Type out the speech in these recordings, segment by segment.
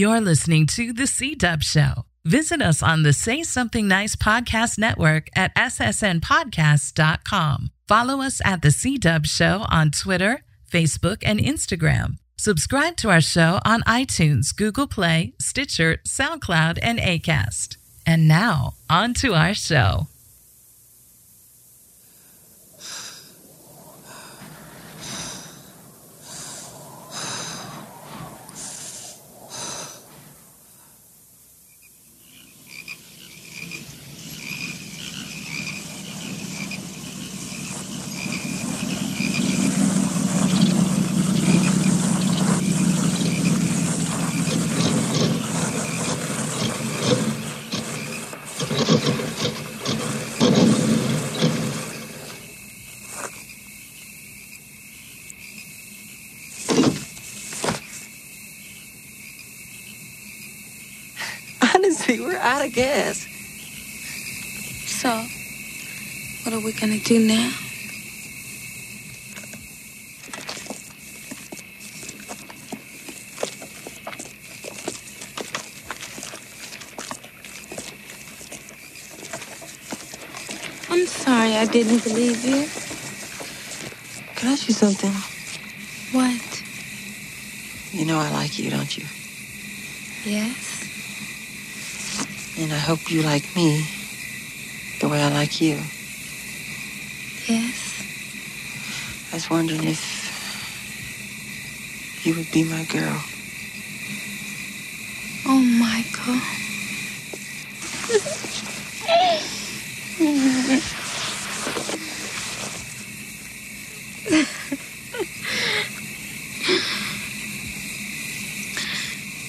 You're listening to The C Dub Show. Visit us on the Say Something Nice Podcast Network at ssnpodcast.com. Follow us at The C Dub Show on Twitter, Facebook, and Instagram. Subscribe to our show on iTunes, Google Play, Stitcher, SoundCloud, and ACAST. And now, on to our show. Honestly, we're out of gas. So, what are we gonna do now? I'm sorry I didn't believe you. Can I ask you something? What? You know I like you, don't you? Yes? And I hope you like me the way I like you. Yes? I was wondering if you would be my girl. Oh, Michael.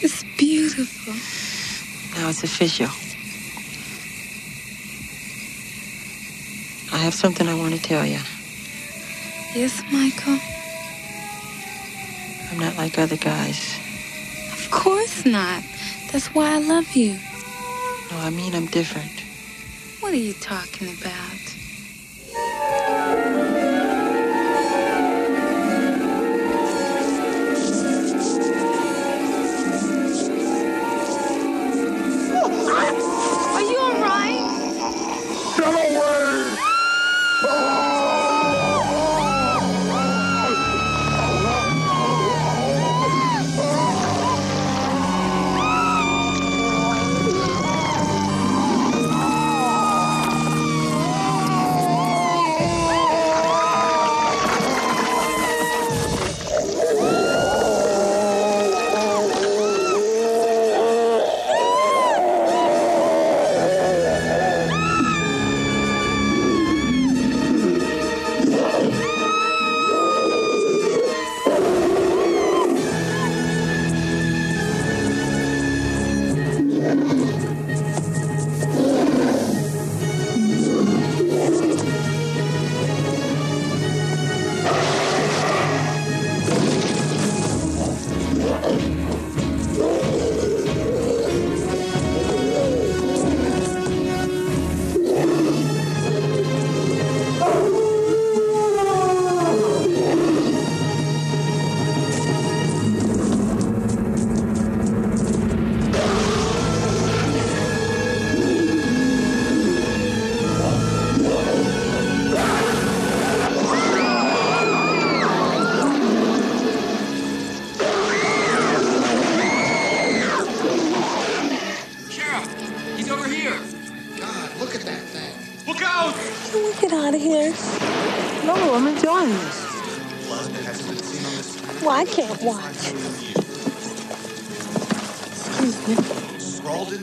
it's beautiful. Official. I have something I want to tell you. Yes, Michael? I'm not like other guys. Of course not. That's why I love you. No, I mean I'm different. What are you talking about?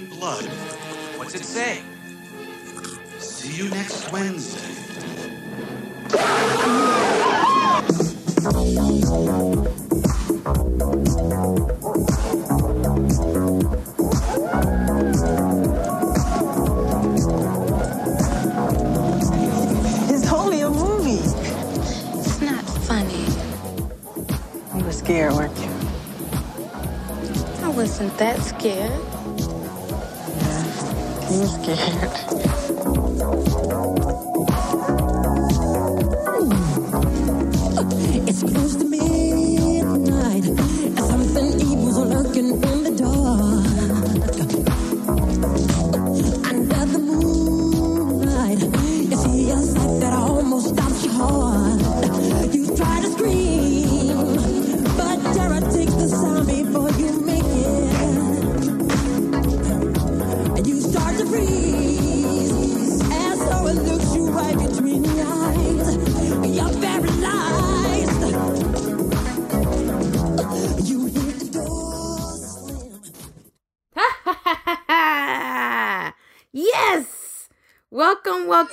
Scrawled blood. What's it say? See you next Wednesday. It's only a movie. It's not funny. You were scared, weren't you? I wasn't that scared. Were scared.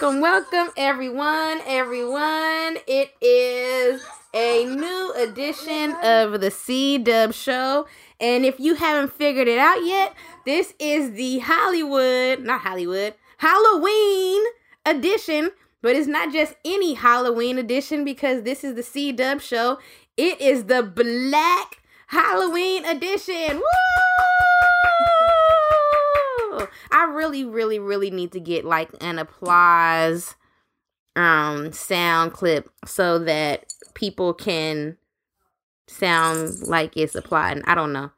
Welcome, welcome, everyone, everyone. It is a new edition of the C Dub Show. And if you haven't figured it out yet, this is the Hollywood, not Hollywood, Halloween edition. But it's not just any Halloween edition because this is the C Dub Show. It is the Black Halloween edition. Woo! I really, really, really need to get like an applause um sound clip so that people can sound like it's applied. I don't know.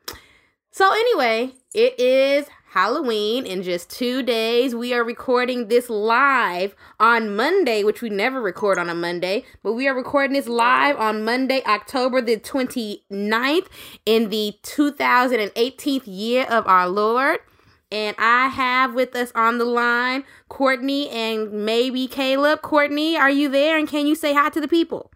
So anyway, it is Halloween in just two days. We are recording this live on Monday, which we never record on a Monday, but we are recording this live on Monday, October the 29th in the 2018th year of our Lord. And I have with us on the line Courtney and maybe Caleb. Courtney, are you there? And can you say hi to the people?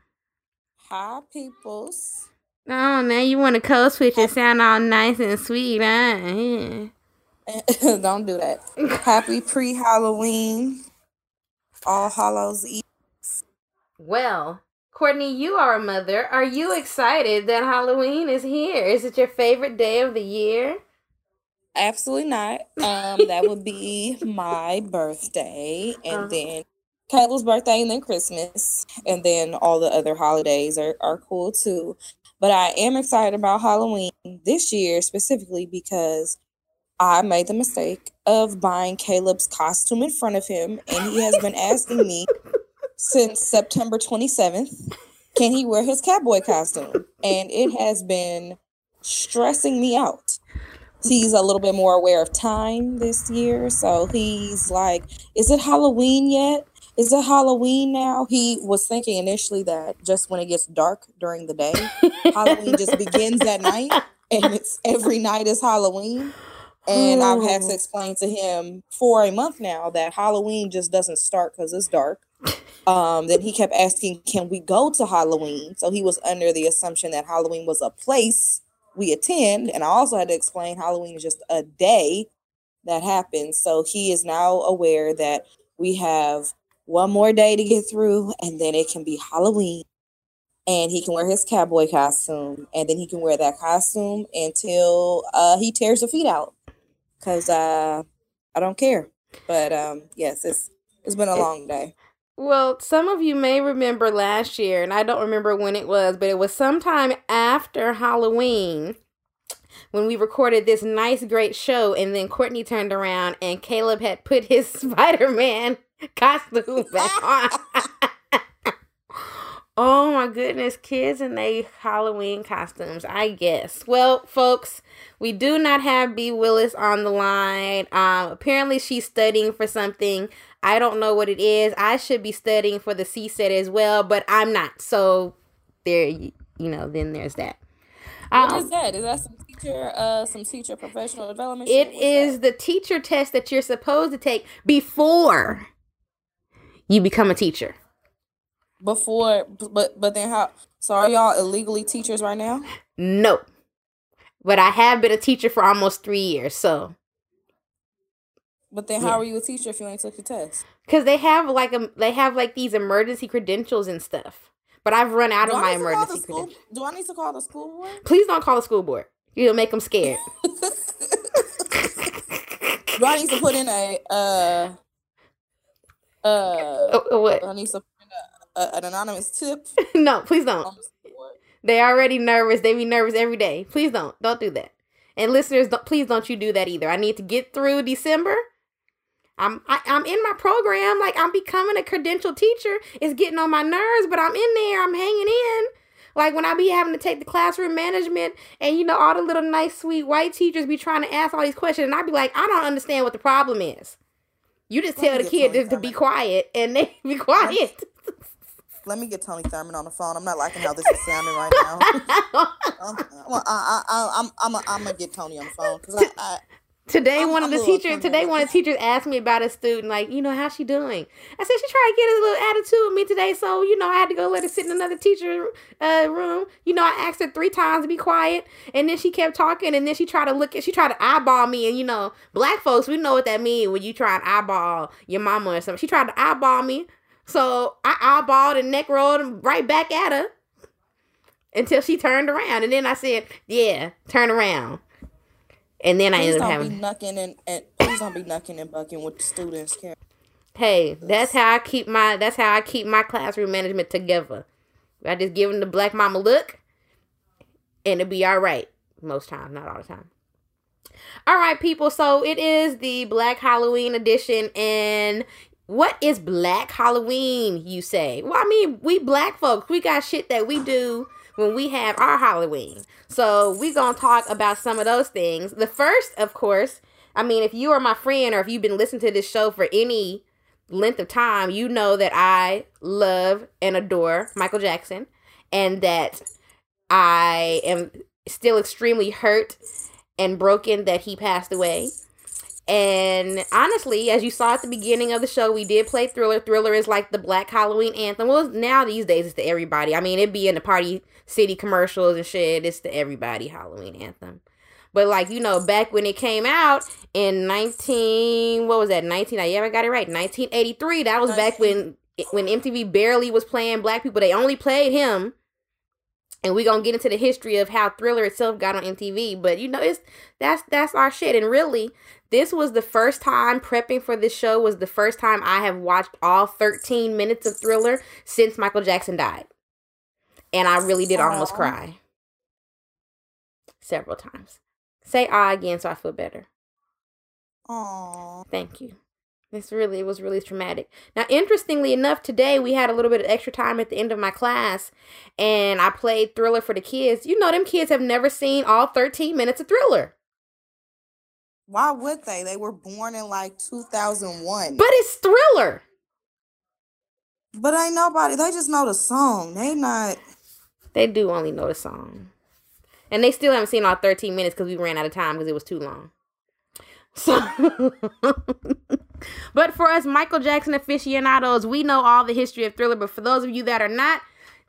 Hi, peoples. Oh, now you want to code switch and sound all nice and sweet, huh? Yeah. Don't do that. Happy pre Halloween. All Hallows Eve. Well, Courtney, you are a mother. Are you excited that Halloween is here? Is it your favorite day of the year? Absolutely not. Um, that would be my birthday, and Uh. then Caleb's birthday, and then Christmas, and then all the other holidays are, are cool too. But I am excited about Halloween this year specifically because I made the mistake of buying Caleb's costume in front of him, and he has been asking me since September 27th, can he wear his cowboy costume? And it has been stressing me out he's a little bit more aware of time this year. So he's like, Is it Halloween yet? Is it Halloween now? He was thinking initially that just when it gets dark during the day, Halloween just begins at night and it's every night is Halloween. And I've had to explain to him for a month now that Halloween just doesn't start because it's dark. Um, then he kept asking, Can we go to Halloween? So he was under the assumption that Halloween was a place we attend. And I also had to explain Halloween is just a day that happens. So he is now aware that we have one more day to get through, and then it can be Halloween. And he can wear his cowboy costume, and then he can wear that costume until uh, he tears the feet out. Cause uh, I don't care. But um, yes, it's it's been a long day. Well, some of you may remember last year, and I don't remember when it was, but it was sometime after Halloween when we recorded this nice, great show, and then Courtney turned around and Caleb had put his Spider Man costume back on. oh my goodness, kids and they Halloween costumes, I guess. Well, folks, we do not have B. Willis on the line. Um, apparently, she's studying for something. I don't know what it is. I should be studying for the CSET as well, but I'm not. So there, you, know, then there's that. What Um, is that? Is that some teacher uh some teacher professional development? It is the teacher test that you're supposed to take before you become a teacher. before but but then how so are y'all illegally teachers right now? No. But I have been a teacher for almost three years, so But then how Yeah. are you a teacher if you ain't took the test? because they have like a they have like these emergency credentials and stuff. But I've run out Do of I my need to call the emergency school? credentials. Do I need to call the school board? Please don't call the school board. You'll make them scared. Do I need to put in a uh uh Oh, what? do I need to put in a, a, an anonymous tip no, please don't. on the school board? They already nervous. They be nervous every day. Please don't. Don't do that. And listeners, don't, please don't you do that either. I need to get through December. I'm I, I'm in my program. Like I'm becoming a credentialed teacher. It's getting on my nerves, but I'm in there. I'm hanging in. Like when I be having to take the classroom management, and you know all the little nice, sweet white teachers be trying to ask all these questions, and I be like, I don't understand what the problem is. You just Let tell the kid to, to be quiet, and they be quiet. Let me get Tony Thurmond on the phone. I'm not liking how this is sounding right now. um, well, I, I, I, I'm I'm I'm I'm gonna get Tony on the phone because I, I Today, I'm- one of I'm the teachers today one of the teachers asked me about a student, like, you know, how's she doing? I said she tried to get a little attitude with me today, so you know, I had to go let her sit in another teacher uh, room. You know, I asked her three times to be quiet, and then she kept talking, and then she tried to look at, she tried to eyeball me, and you know, black folks, we know what that means when you try and eyeball your mama or something. She tried to eyeball me, so I eyeballed and neck rolled right back at her until she turned around, and then I said, "Yeah, turn around." And then I Please ended up don't having. be knucking and, and please don't be knucking and bucking with the students. Karen. Hey, that's how I keep my that's how I keep my classroom management together. I just give them the black mama look, and it'll be all right most times, not all the time. All right, people. So it is the Black Halloween edition, and what is Black Halloween? You say? Well, I mean, we black folks, we got shit that we do when we have our Halloween. So we gonna talk about some of those things. The first, of course, I mean, if you are my friend or if you've been listening to this show for any length of time, you know that I love and adore Michael Jackson and that I am still extremely hurt and broken that he passed away. And honestly, as you saw at the beginning of the show, we did play Thriller. Thriller is like the Black Halloween anthem. Well, now these days it's to everybody. I mean, it'd be in the Party City commercials and shit. It's the everybody Halloween anthem. But like you know, back when it came out in nineteen, what was that? Nineteen? I ever got it right. Nineteen eighty three. That was back when when MTV barely was playing black people. They only played him. And we gonna get into the history of how Thriller itself got on MTV. But you know, it's that's that's our shit. And really, this was the first time prepping for this show was the first time I have watched all thirteen minutes of Thriller since Michael Jackson died. And I really did almost cry several times. Say ah again so I feel better. Aww. Thank you. This really it was really traumatic. Now, interestingly enough, today we had a little bit of extra time at the end of my class, and I played Thriller for the kids. You know, them kids have never seen all 13 minutes of Thriller, Why would they? They were born in like 2001. but it's Thriller. But ain't nobody. They just know the song. They not. They do only know the song, and they still haven't seen all 13 minutes because we ran out of time because it was too long. So, but for us Michael Jackson aficionados, we know all the history of Thriller. But for those of you that are not,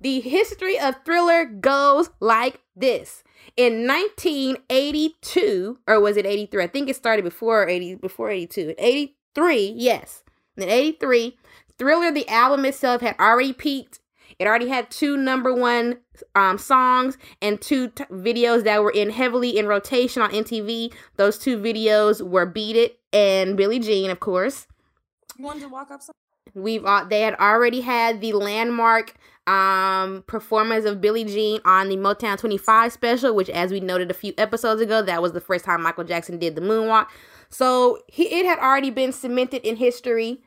the history of Thriller goes like this. In 1982, or was it 83? I think it started before 80, before 82. 83, yes. In 83, Thriller, the album itself, had already peaked. It already had two number one um, songs and two t- videos that were in heavily in rotation on MTV. Those two videos were "Beat It" and "Billie Jean," of course. You wanted to walk up some? We've uh, they had already had the landmark um performance of Billie Jean on the Motown 25 special, which as we noted a few episodes ago, that was the first time Michael Jackson did the moonwalk. So he, it had already been cemented in history.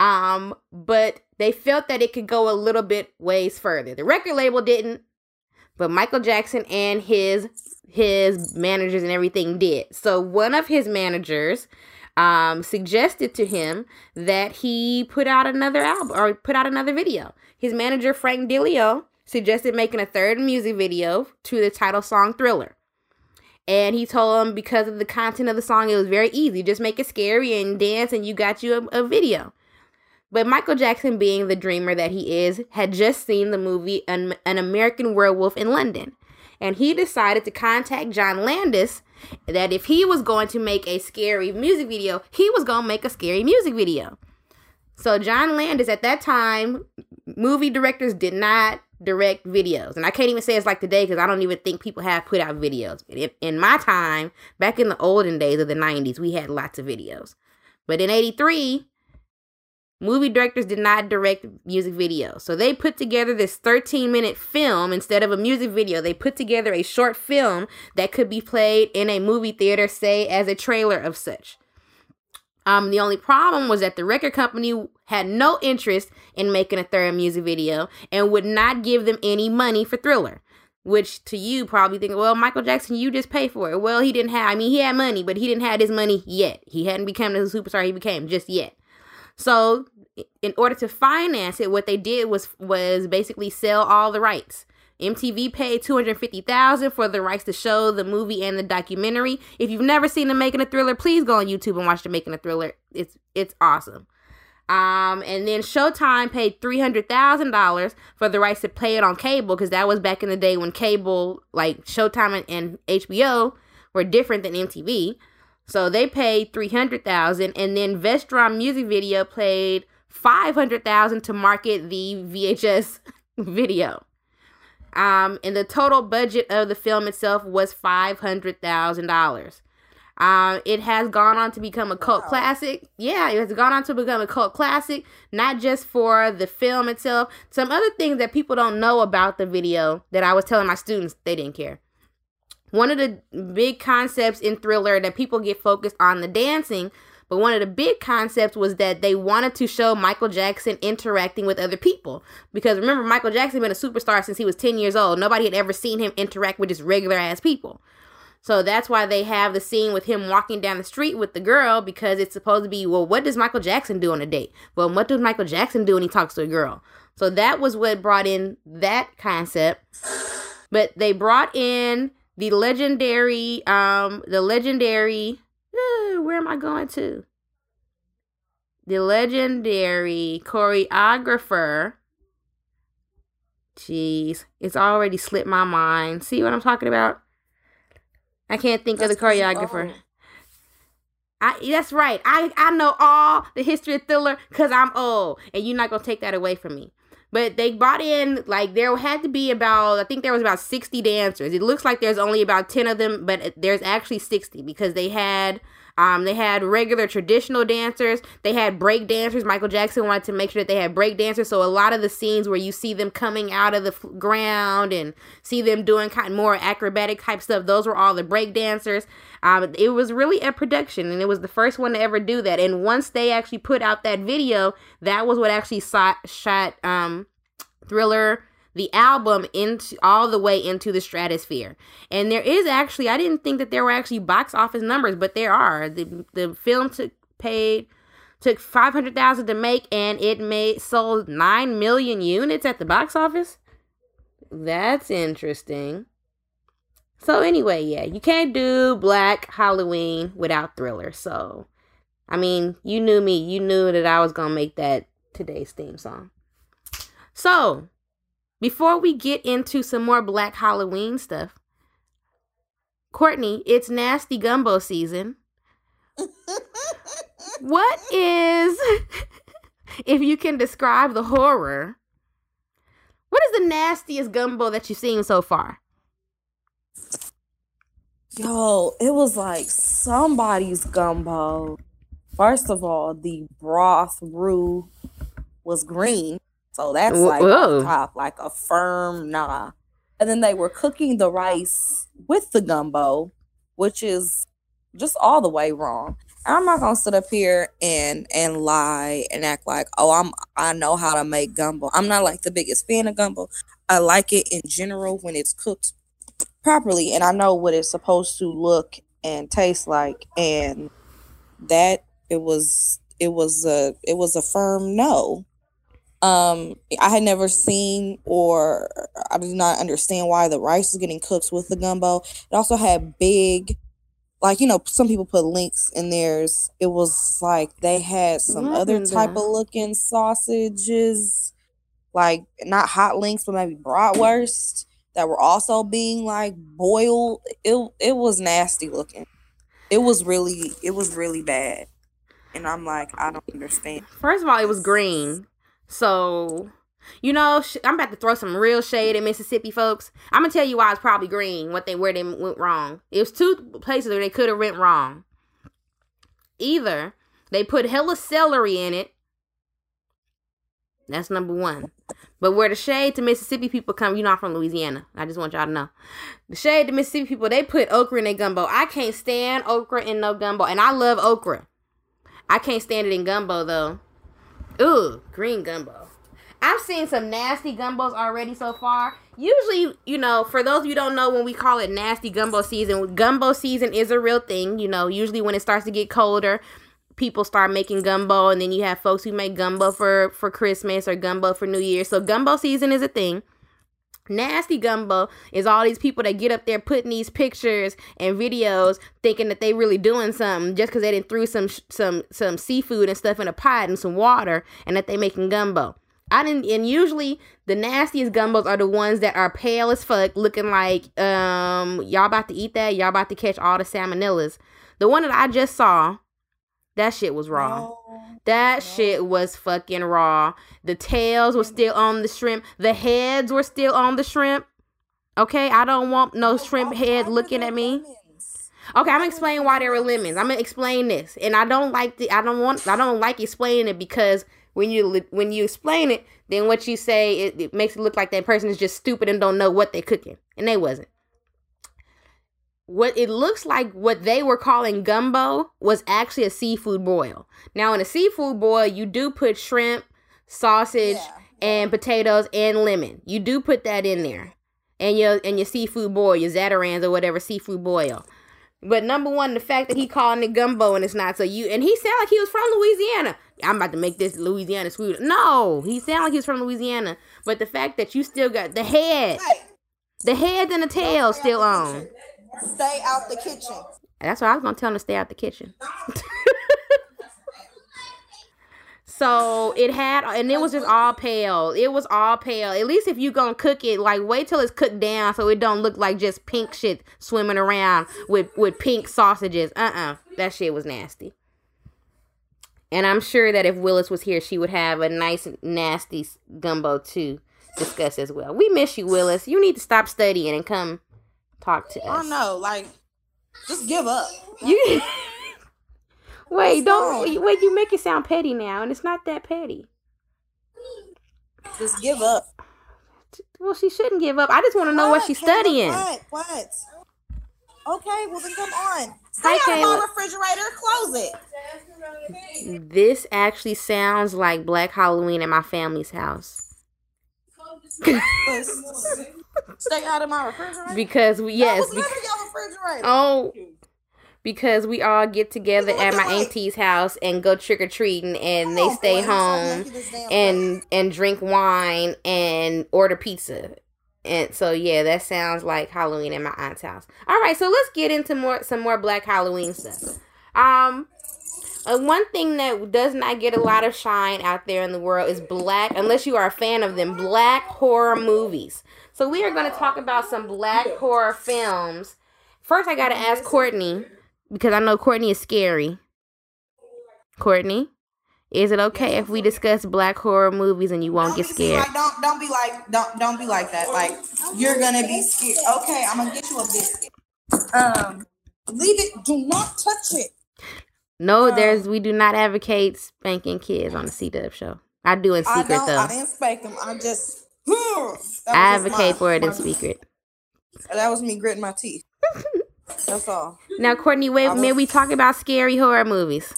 Um, but they felt that it could go a little bit ways further. The record label didn't, but Michael Jackson and his his managers and everything did. So one of his managers um suggested to him that he put out another album or put out another video. His manager Frank DiLeo suggested making a third music video to the title song Thriller. And he told him because of the content of the song, it was very easy. Just make it scary and dance, and you got you a, a video. But Michael Jackson, being the dreamer that he is, had just seen the movie An, An American Werewolf in London. And he decided to contact John Landis that if he was going to make a scary music video, he was going to make a scary music video. So John Landis at that time, movie directors did not direct videos. And I can't even say it's like today because I don't even think people have put out videos. In, in my time, back in the olden days of the 90s, we had lots of videos. But in 83, movie directors did not direct music videos. So they put together this 13 minute film instead of a music video. They put together a short film that could be played in a movie theater, say as a trailer of such. Um, the only problem was that the record company had no interest in making a third music video and would not give them any money for Thriller. Which to you probably think, well, Michael Jackson, you just pay for it. Well, he didn't have. I mean, he had money, but he didn't have his money yet. He hadn't become the superstar he became just yet. So, in order to finance it, what they did was was basically sell all the rights, MTV paid two hundred fifty thousand for the rights to show the movie and the documentary. If you've never seen the Making a Thriller, please go on YouTube and watch the Making a Thriller. It's it's awesome. Um, and then Showtime paid three hundred thousand dollars for the rights to play it on cable because that was back in the day when cable, like Showtime and, and HBO, were different than MTV. So they paid three hundred thousand, and then Vestron Music Video paid five hundred thousand to market the VHS video. Um, and the total budget of the film itself was five hundred thousand dollars. Um, it has gone on to become a cult wow. classic. Yeah, it has gone on to become a cult classic, not just for the film itself. Some other things that people don't know about the video that I was telling my students, they didn't care. One of the big concepts in Thriller that people get focused on the dancing, but one of the big concepts was that they wanted to show Michael Jackson interacting with other people. Because remember, Michael Jackson been a superstar since he was 10 years old. Nobody had ever seen him interact with just regular ass people. So that's why they have the scene with him walking down the street with the girl because it's supposed to be, well, what does Michael Jackson do on a date? Well, what does Michael Jackson do when he talks to a girl? So that was what brought in that concept. But they brought in the legendary, um, the legendary, uh, where am I going to? The legendary choreographer. Jeez, it's already slipped my mind. See what I'm talking about? I can't think that's of the choreographer. Oh. I, that's right. I, I know all the history of Thriller because I'm old, and you're not gonna take that away from me. But they brought in like there had to be about I think there was about 60 dancers. It looks like there's only about 10 of them, but there's actually 60 because they had um, they had regular traditional dancers. They had break dancers. Michael Jackson wanted to make sure that they had break dancers. So a lot of the scenes where you see them coming out of the f- ground and see them doing kind of more acrobatic type stuff, those were all the break dancers. Um, it was really a production, and it was the first one to ever do that. And once they actually put out that video, that was what actually shot, shot um, Thriller the album into all the way into the stratosphere. And there is actually I didn't think that there were actually box office numbers, but there are. The the film took paid took 500,000 to make and it made sold 9 million units at the box office. That's interesting. So anyway, yeah, you can't do Black Halloween without Thriller. So I mean, you knew me. You knew that I was to make that today's theme song. So, before we get into some more Black Halloween stuff, Courtney, it's nasty gumbo season. what is, if you can describe the horror, what is the nastiest gumbo that you've seen so far? Yo, it was like somebody's gumbo. First of all, the broth roux was green. So that's like top, like a firm nah. And then they were cooking the rice with the gumbo, which is just all the way wrong. I'm not gonna sit up here and and lie and act like oh I'm I know how to make gumbo. I'm not like the biggest fan of gumbo. I like it in general when it's cooked properly and I know what it's supposed to look and taste like and that it was it was a it was a firm no. Um, I had never seen or I did not understand why the rice was getting cooked with the gumbo. It also had big, like you know, some people put links in theirs. It was like they had some other type of looking sausages, like not hot links, but maybe bratwurst that were also being like boiled. It it was nasty looking. It was really it was really bad. And I'm like, I don't understand. First of all, it was green. So, you know, sh- I'm about to throw some real shade at Mississippi folks. I'm gonna tell you why it's probably green. What they where they went wrong. It was two places where they could have went wrong. Either they put hella celery in it. That's number one. But where the shade to Mississippi people come, you're not from Louisiana. I just want y'all to know. The shade to Mississippi people, they put okra in their gumbo. I can't stand okra in no gumbo. And I love okra. I can't stand it in gumbo though. Ooh, green gumbo. I've seen some nasty gumbos already so far. Usually, you know, for those of you don't know, when we call it nasty gumbo season, gumbo season is a real thing. You know, usually when it starts to get colder, people start making gumbo, and then you have folks who make gumbo for for Christmas or gumbo for New Year. So gumbo season is a thing. Nasty gumbo is all these people that get up there putting these pictures and videos thinking that they really doing something just because they didn't threw some some some seafood and stuff in a pot and some water and that they making gumbo. I didn't and usually the nastiest gumbos are the ones that are pale as fuck, looking like um y'all about to eat that, y'all about to catch all the salmonellas. The one that I just saw, that shit was raw. No. That shit was fucking raw. The tails were still on the shrimp. The heads were still on the shrimp. Okay, I don't want no shrimp head looking at me. Okay, I'm gonna explain why there were lemons. I'm gonna explain this, and I don't like the. I don't want. I don't like explaining it because when you when you explain it, then what you say it, it makes it look like that person is just stupid and don't know what they're cooking, and they wasn't. What it looks like, what they were calling gumbo, was actually a seafood boil. Now, in a seafood boil, you do put shrimp, sausage, Yeah. and potatoes and lemon. You do put that in there, and your and your seafood boil, your Zatarain's or whatever seafood boil. But number one, the fact that he calling it gumbo and it's not so you and he sound like he was from Louisiana. I'm about to make this Louisiana food. No, he sound like he's from Louisiana. But the fact that you still got the head, the head and the tail still on. Stay out the kitchen. That's why I was gonna tell him to stay out the kitchen. so it had, and it was just all pale. It was all pale. At least if you gonna cook it, like wait till it's cooked down, so it don't look like just pink shit swimming around with with pink sausages. Uh uh that shit was nasty. And I'm sure that if Willis was here, she would have a nice nasty gumbo to discuss as well. We miss you, Willis. You need to stop studying and come talk to I us. don't know, like, just give up. You wait, don't wait. You make it sound petty now, and it's not that petty. Just give up. Well, she shouldn't give up. I just want to know what she's Caleb? studying. What? What? Okay, well then come on. Stay Hi, out of my refrigerator. Close it. This actually sounds like Black Halloween at my family's house Stay out of my refrigerator. because we yes, was bec- never your refrigerator. oh, because we all get together at my auntie's house and go trick or treating, and Come they stay boy, home and and drink wine and order pizza. And so yeah, that sounds like Halloween at my aunt's house. All right, so let's get into more some more Black Halloween stuff. Um, uh, one thing that does not get a lot of shine out there in the world is black, unless you are a fan of them, black horror movies. So we are going to talk about some black horror films. First, I got to ask Courtney because I know Courtney is scary. Courtney, is it okay if we discuss black horror movies and you won't Don't get scared? Like, don't don't be like don't don't be like that. Like you're gonna be scared. Okay, I'm gonna get you a biscuit. Um, leave it. Do not touch it. No, Um, there's we do not advocate spanking kids on the C Dub show. I do in secret don't. though. I didn't spank them. I just. Advocate for it in secret. That was me gritting my teeth. That's all. Now, Courtney, wait, I may we talk about scary horror movies?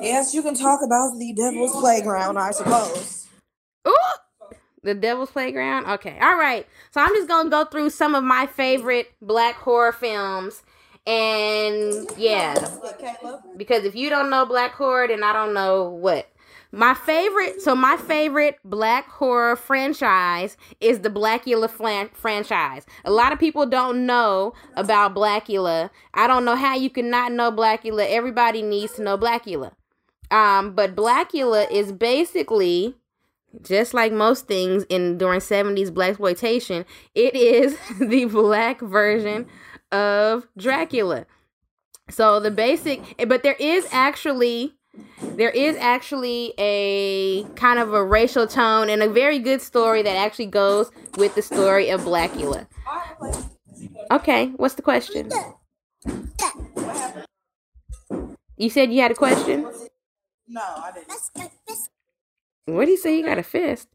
Yes, you can talk about the Devil's Playground, I suppose. Ooh, the Devil's Playground. Okay, all right. So I'm just gonna go through some of my favorite black horror films, and yeah, Yeah, because if you don't know black horror, then I don't know what. My favorite, so my favorite black horror franchise is the Blackula flan- franchise. A lot of people don't know about Blackula. I don't know how you can not know Blackula. Everybody needs to know Blackula. Um, but Blackula is basically just like most things in during 70s blaxploitation, it is the black version of Dracula. So the basic but there is actually there is actually a kind of a racial tone and a very good story that actually goes with the story of Blackula. Okay, what's the question? You said you had a question? No, I didn't. What do you say? You got a fist?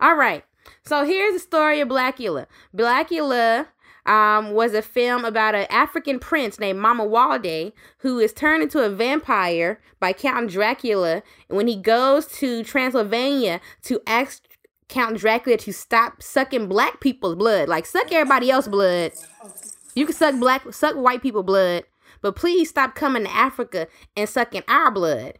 All right. So here's the story of Blackula. Blackula um, was a film about an African prince named Mamuwalde who is turned into a vampire by Count Dracula And when he goes to Transylvania to ask Count Dracula to stop sucking black people's blood. Like suck everybody else's blood. You can suck black, suck white people blood, but please stop coming to Africa and sucking our blood.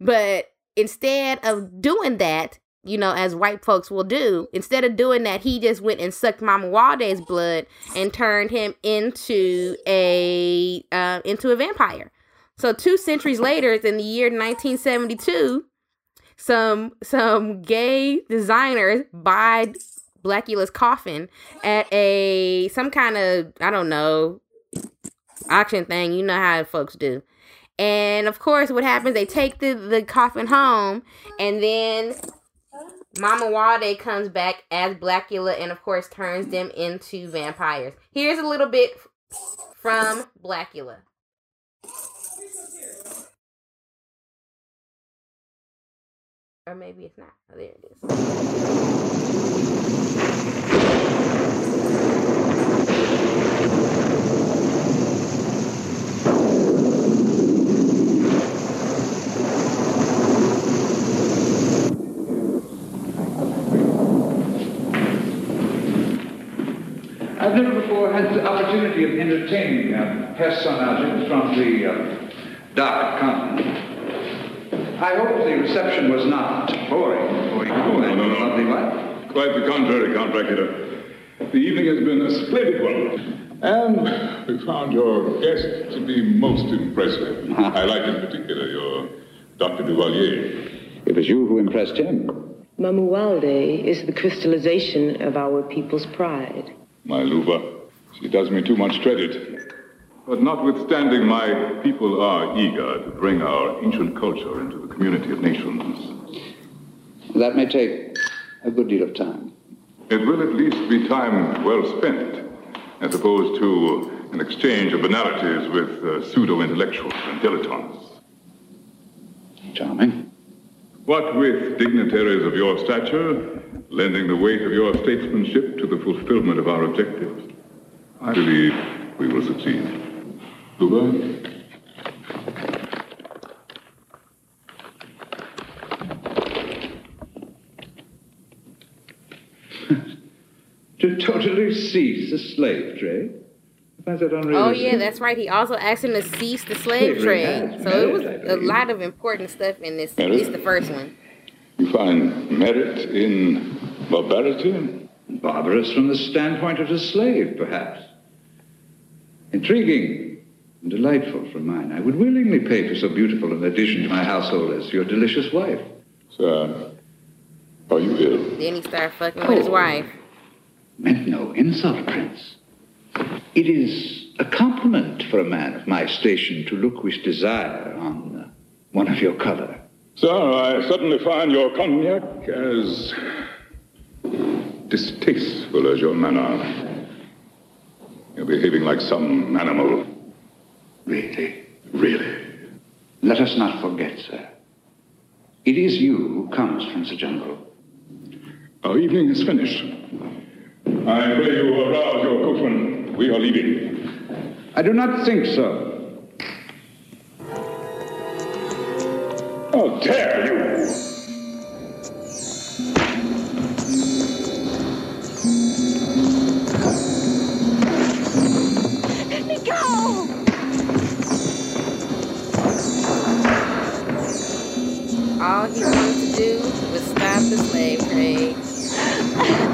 But instead of doing that, you know, as white folks will do. Instead of doing that, he just went and sucked Mamuwalde's blood and turned him into a uh, into a vampire. So two centuries later, in the year 1972, some some gay designers buy Blackula's coffin at a some kind of I don't know auction thing. You know how folks do. And of course, what happens? They take the, the coffin home, and then Mamuwalde comes back as Blackula and, of course, turns them into vampires. Here's a little bit from Blackula. Or maybe it's not. Oh, there it is. I've never before had the opportunity of entertaining uh, pests on from the uh, dark continent. I hope the reception was not boring for you Oh, no, no, no. lovely wife. Quite the contrary, Count Dracula. The evening has been a splendid one. And we found your guest to be most impressive. I like in particular your Dr. Duvalier. It was you who impressed him. Mamuwalde is the crystallization of our people's pride. My Luva, she does me too much credit. But notwithstanding, my people are eager to bring our ancient culture into the community of nations. That may take a good deal of time. It will at least be time well spent, as opposed to an exchange of banalities with uh, pseudo-intellectuals and dilettantes. Charming. What with dignitaries of your stature, lending the weight of your statesmanship to the fulfillment of our objectives, I believe we will succeed. Luva? To totally cease the slave trade? I find that Oh yeah, that's right. He also asked him to cease the slave trade. So it was merit, I a believe. lot of important stuff in this, at least the first one. You find merit in barbarity? Barbarous from the standpoint of the slave, perhaps. Intriguing and delightful from mine. I would willingly pay for so beautiful an addition to my household as your delicious wife. Sir, are you ill? Then he started fucking with his Oh. wife. Meant no insult, Prince. It is a compliment for a man of my station to look with desire on uh, one of your color. Sir, I suddenly find your cognac as distasteful as your manner. You're behaving like some animal. Really? Really? Let us not forget, sir. It is you who comes from the jungle. Our evening is finished. I pray you arouse your Kufran. We are leaving. I do not think so. How dare you! Let me go! All he wanted to do was stop the slave trade.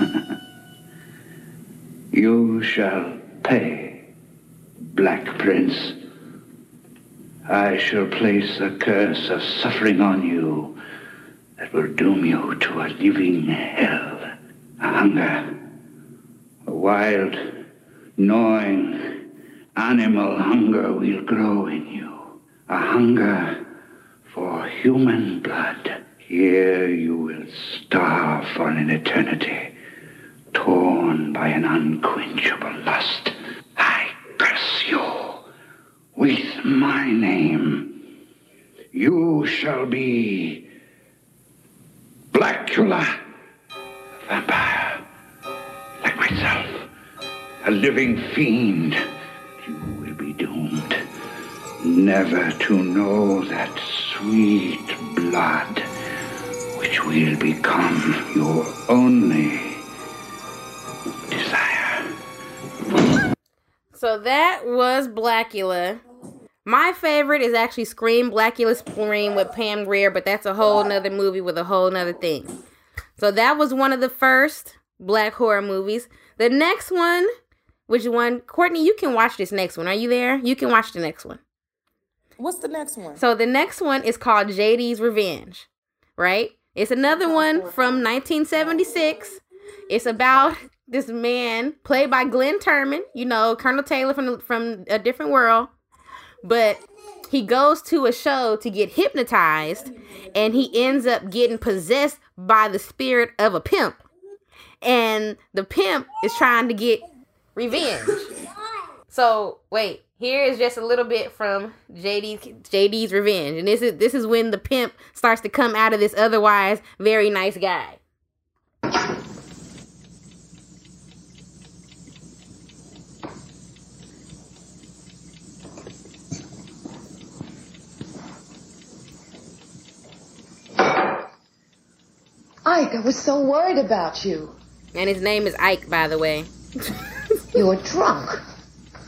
You shall pay Black Prince. I shall place a curse of suffering on you that will doom you to a living hell. A hunger, a wild, gnawing, animal hunger will grow in you. A hunger for human blood. Here you will starve for an eternity, torn by an unquenchable lust. I curse you with my name. You shall be Blackula, a vampire, like myself, a living fiend. You will be doomed never to know that sweet blood which will become your only So that was Blackula. My favorite is actually Scream, Blackula Scream with Pam Grier, but that's a whole nother movie with a whole nother thing. So that was one of the first black horror movies. The next one, which one? Courtney, you can watch this next one. Are you there? You can watch the next one. What's the next one? So the next one is called JD's Revenge, right? It's another one from 1976. It's about this man played by Glynn Turman, you know, Colonel Taylor from from a different world, but he goes to a show to get hypnotized and he ends up getting possessed by the spirit of a pimp. And the pimp is trying to get revenge. So, wait, here is just a little bit from JD's JD's Revenge. And this is this is when the pimp starts to come out of this otherwise very nice guy. Ike, I was so worried about you. And his name is Ike, by the way. You were drunk.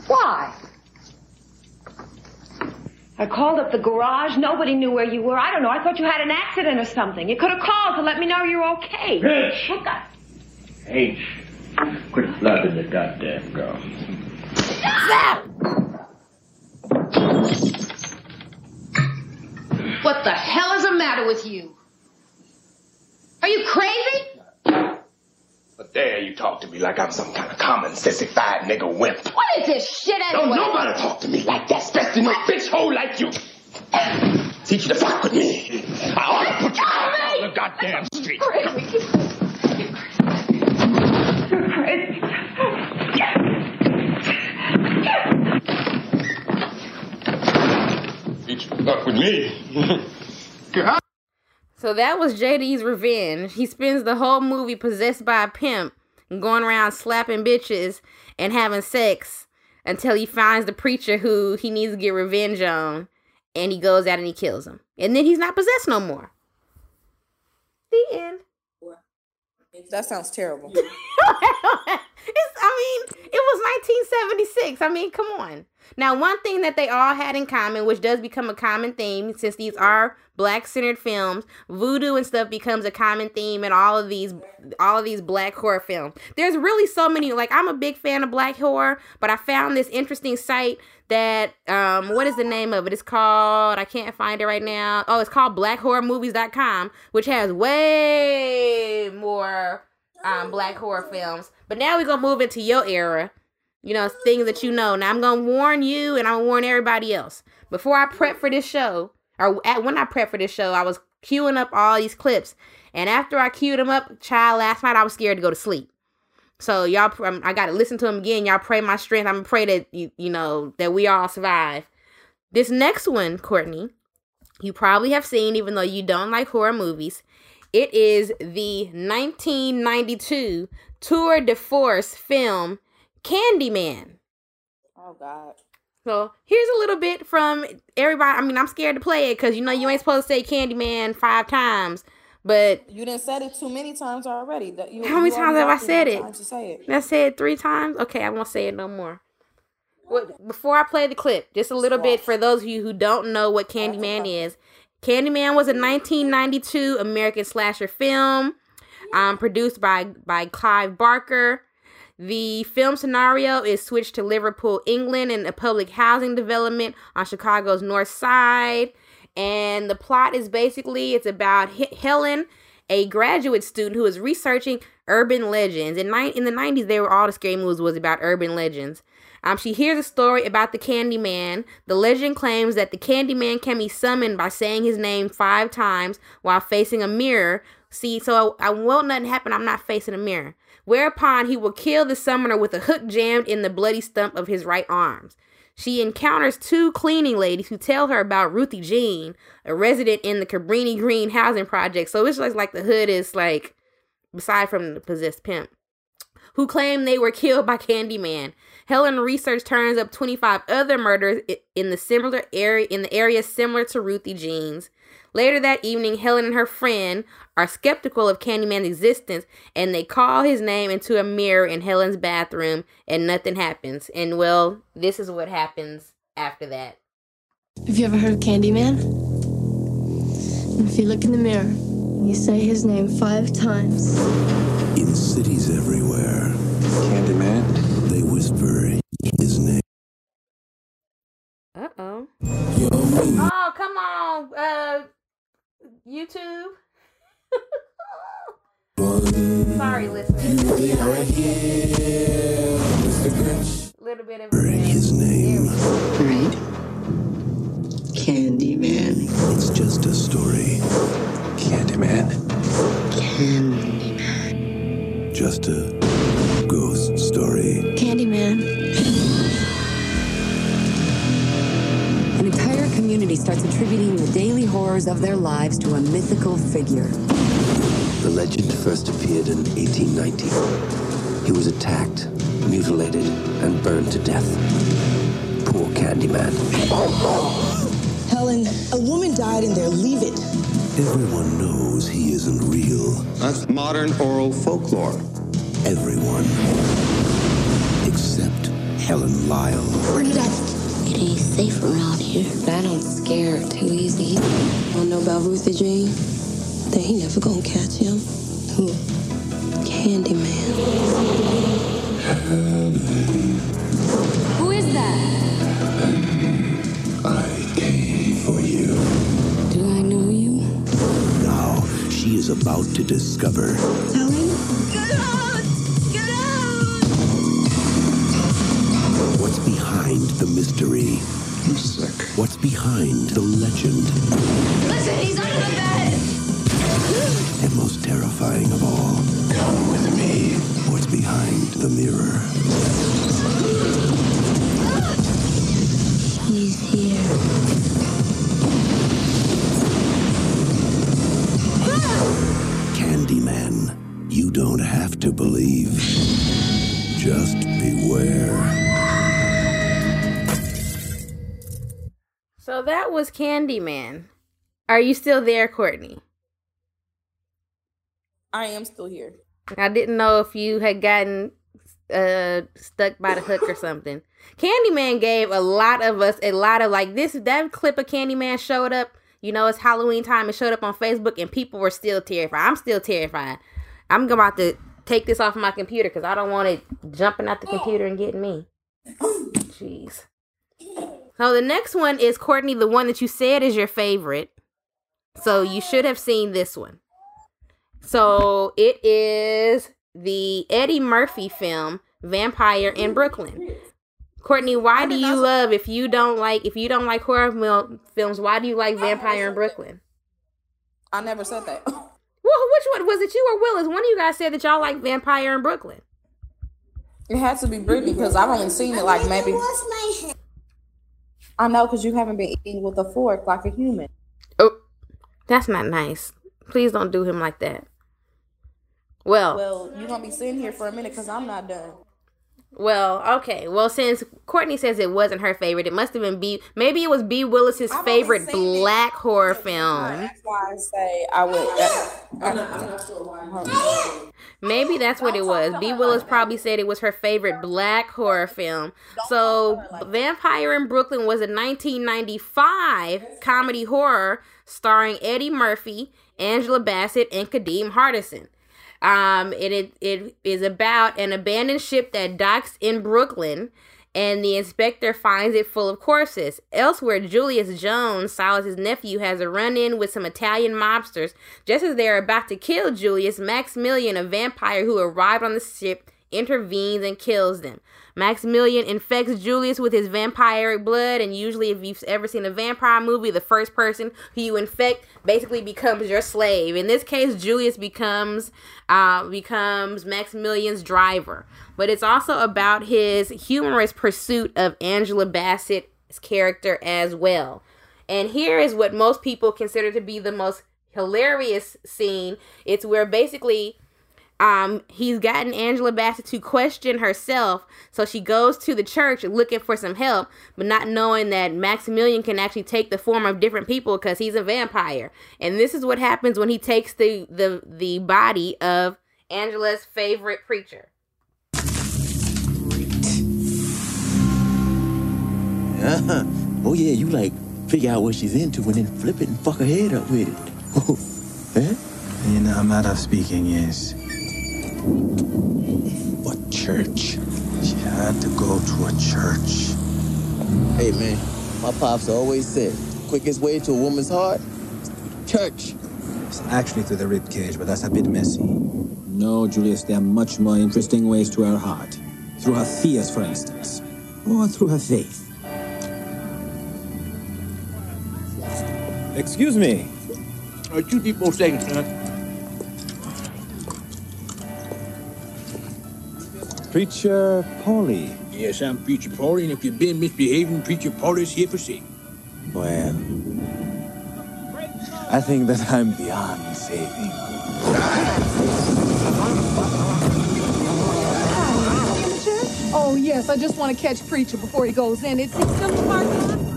Why? I called up the garage. Nobody knew where you were. I don't know. I thought you had an accident or something. You could have called to let me know you were okay. Bitch! What the? H. Quit flooding the goddamn girl. What the hell is the matter with you? Are you crazy? But there you talk to me like I'm some kind of common sissified nigga wimp. What is this shit anyway? Don't nobody talk to me like that, especially no bitch hole like you. Teach you to fuck with me. I ought to put you out on the goddamn street. Teach you to fuck with me. God. So that was JD's revenge. He spends the whole movie possessed by a pimp going around slapping bitches and having sex until he finds the preacher who he needs to get revenge on and he goes out and he kills him. And then he's not possessed no more. The end. That sounds terrible. it's, I mean, it was 1976. I mean, come on. Now, one thing that they all had in common, which does become a common theme since these are black centered films, voodoo and stuff becomes a common theme in all of these all of these black horror films. There's really so many like I'm a big fan of black horror, but I found this interesting site that um what is the name of it? It's called I can't find it right now. Oh, it's called blackhorrormovies.com, which has way more um black horror films. But now we're to move into your era you know, things that you know. Now I'm gonna warn you and I'm gonna warn everybody else. Before I prep for this show, or at, when I prep for this show, I was queuing up all these clips. And after I queued them up, child, last night I was scared to go to sleep. So y'all, I got to listen to them again. Y'all pray my strength. I'm gonna pray that you, you know, that we all survive. This next one, Courtney, you probably have seen, even though you don't like horror movies. It is the 1992 tour de force film Candyman. Oh God. So here's a little bit from everybody. I mean, I'm scared to play it because you know you ain't supposed to say Candyman five times, but You didn't said it too many times already. That you, how many times have I said it? times to say it. I said it three times. Okay, I won't say it no more. What, before I play the clip, just a little bit for those of you who don't know what Candyman is. Candyman was a 1992 American slasher film, um, produced by by Clive Barker. The film scenario is switched to Liverpool, England, in a public housing development on Chicago's north side. And the plot is basically it's about H- Helen, a graduate student who is researching urban legends. In, ni- in the 90s, they were all the scary movies was about urban legends. Um, she hears a story about the Candyman. The legend claims that the Candyman can be summoned by saying his name five times while facing a mirror. See, so I, I won't nothing happen. I'm not facing a mirror. Whereupon he will kill the summoner with a hook jammed in the bloody stump of his right arms. She encounters two cleaning ladies who tell her about Ruthie Jean, a resident in the Cabrini Green housing project. So it's like like the hood is like, aside from the possessed pimp, who claim they were killed by Candyman. Helen research turns up 25 other murders in the similar area in the area similar to Ruthie Jean's. Later that evening, Helen and her friend are skeptical of Candyman's existence and they call his name into a mirror in Helen's bathroom and nothing happens. And well, this is what happens after that. Have you ever heard of Candyman? If you look in the mirror, you say his name five times. In cities everywhere, Candyman, they whisper his name. Uh oh. Oh, come on, YouTube. Sorry, listeners. Little bit of his name. Right. Candyman. It's just a story. Candyman. Candyman. Just a ghost story. Candyman. Community starts attributing the daily horrors of their lives to a mythical figure. The legend first appeared in 1890. He was attacked, mutilated, and burned to death. Poor Candyman. Helen, a woman died in there. Leave it. Everyone knows he isn't real. That's modern oral folklore. Everyone. Except Helen Lyle. Bernadette. It ain't safe around here. But I don't scare too easy. Wanna know about Ruthie Jean? They ain't never gonna catch him. Who? Candyman. Who is that? I came for you. Do I know you? Now she is about to discover Helen? Get behind the mystery. I'm sick. What's behind the legend. Listen, he's under the bed! And most terrifying of all. Come with me. What's behind the mirror. He's here. Candyman. You don't have to believe. Just beware. So that was Candyman. Are you still there, Courtney? I am still here. I didn't know if you had gotten uh stuck by the hook or something. Candyman gave a lot of us a lot of like this that clip of Candyman showed up. You know, it's Halloween time. It showed up on Facebook, and people were still terrified. I'm still terrified. I'm about to take this off my computer because I don't want it jumping out the computer and getting me. Jeez. So the next one is Courtney, the one that you said is your favorite. So you should have seen this one. So it is the Eddie Murphy film Vampire in Brooklyn. Courtney, why do you love if you don't like if you don't like horror mil- films? Why do you like Vampire in Brooklyn? I never said that. Well, which one was it? You or Willis? One of you guys said that y'all like Vampire in Brooklyn. It had to be Brittany because I've only seen it like maybe. I know because you haven't been eating with a fork like a human. Oh, that's not nice. Please don't do him like that. Well, Well, you're gonna be sitting here for a minute because I'm not done. Well, okay. Well, since Courtney says it wasn't her favorite, it must have been B. Maybe it was B. Willis's favorite black horror film. That's why I say I would. Maybe that's what it was. B. Willis probably said it was her favorite black horror film. So, Vampire in Brooklyn was a 1995 comedy horror starring Eddie Murphy, Angela Bassett, and Kadeem Hardison. Um, and it it is about an abandoned ship that docks in Brooklyn, and the inspector finds it full of corpses. Elsewhere, Julius Jones, Silas's nephew, has a run-in with some Italian mobsters. Just as they are about to kill Julius, Maximilian, a vampire who arrived on the ship, intervenes and kills them. Maximilian infects Julius with his vampiric blood, and usually, if you've ever seen a vampire movie, the first person who you infect basically becomes your slave. In this case, Julius becomes uh, becomes Maximilian's driver. But it's also about his humorous pursuit of Angela Bassett's character as well. And here is what most people consider to be the most hilarious scene. It's where basically um, he's gotten Angela Bassett to question herself. So she goes to the church looking for some help, but not knowing that Maximilian can actually take the form of different people because he's a vampire. And this is what happens when he takes the, the, the body of Angela's favorite preacher. Uh-huh. Oh yeah, you like figure out what she's into and then flip it and fuck her head up with it. Oh, eh? In a matter of speaking, yes. But church. She had to go to a church. Hey man, my pops always said, quickest way to a woman's heart, church. It's actually through the rib cage, but that's a bit messy. No, Julius, there are much more interesting ways to her heart. Through her fears, for instance. Or through her faith. Excuse me. Are two people seconds, Preacher Paulie. Yes, I'm Preacher Paulie, and if you've been misbehaving, Preacher Paulie's here for saving. Well, I think that I'm beyond saving. Oh, yes, I just want to catch Preacher before he goes in. It's, it's still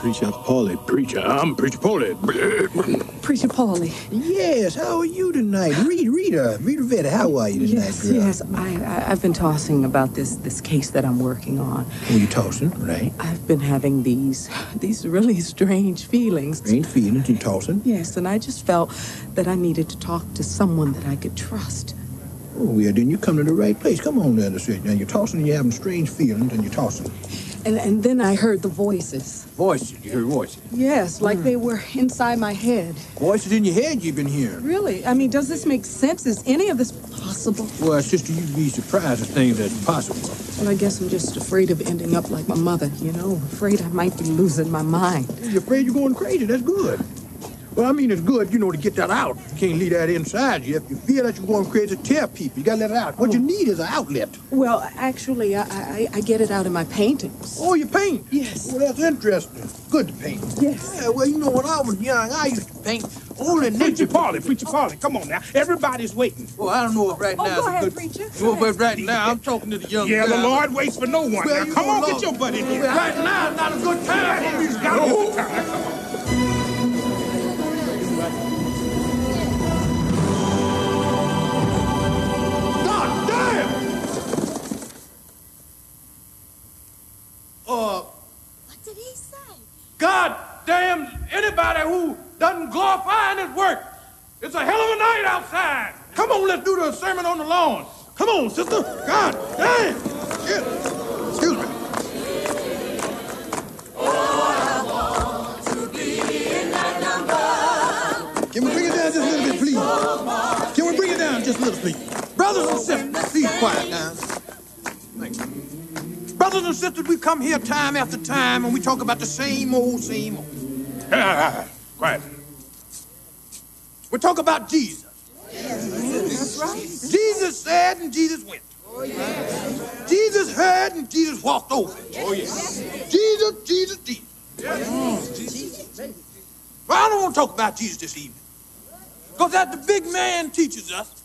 Preacher Paulie, Preacher, I'm Preacher Paulie. Preacher Paulie. Yes, how are you tonight? Rita, Rita, Rita Veder, how are you tonight, Yes, girl? yes. I, I, I've been tossing about this this case that I'm working on. Who you tossing, right? I've been having these these really strange feelings. Strange feelings you tossing? Yes, and I just felt that I needed to talk to someone that I could trust. Oh, well, then you come to the right place. Come on down the street. Now, you're tossing, you're having strange feelings, and you're tossing. And and then I heard the voices. Voices, you heard voices. Yes, like hmm. they were inside my head. Voices in your head you've been hearing. Really? I mean, does this make sense? Is any of this possible? Well, sister, you'd be surprised at things that's possible. Well, I guess I'm just afraid of ending up like my mother, you know? Afraid I might be losing my mind. You're afraid you're going crazy. That's good. Well, I mean, it's good, you know, to get that out. You can't leave that inside you. If you feel that you're going crazy, tell people. You gotta let it out. What you oh. need is an outlet. Well, actually, I, I, I get it out in my paintings. Oh, you paint? Yes. Well, that's interesting. Good to paint. Yes. Yeah, well, you know, when I was young, I used to paint only Preacher nature. Paulie, Preacher Paulie, come on now. Everybody's waiting. Well, I don't know if right Oh, now go is a ahead, good... preacher. Well, but right now, I'm talking to the young Yeah, the guys. Lord waits for no one. Well, now, come on, Lord. get your buddy in here. Well, right now is not a good time. He's got a good time. Uh, What did he say? God damn anybody who doesn't glorify in his work. It's a hell of a night outside. Come on, let's do the sermon on the lawn. Come on, sister. God damn. Shit. Excuse me. Can we bring it down just a little bit, please? Can we bring it down just a little, please? Brothers and sisters, please quiet down. Thank you. Brothers and sisters, we come here time after time and we talk about the same old, same old. Quiet. We talk about Jesus. That's right. Jesus said and Jesus went. Oh, yes. Jesus heard and Jesus walked over. Oh, yes. Jesus, Jesus, Jesus. Yes. Jesus. Well, I don't want to talk about Jesus this evening. Because as the big man teaches us,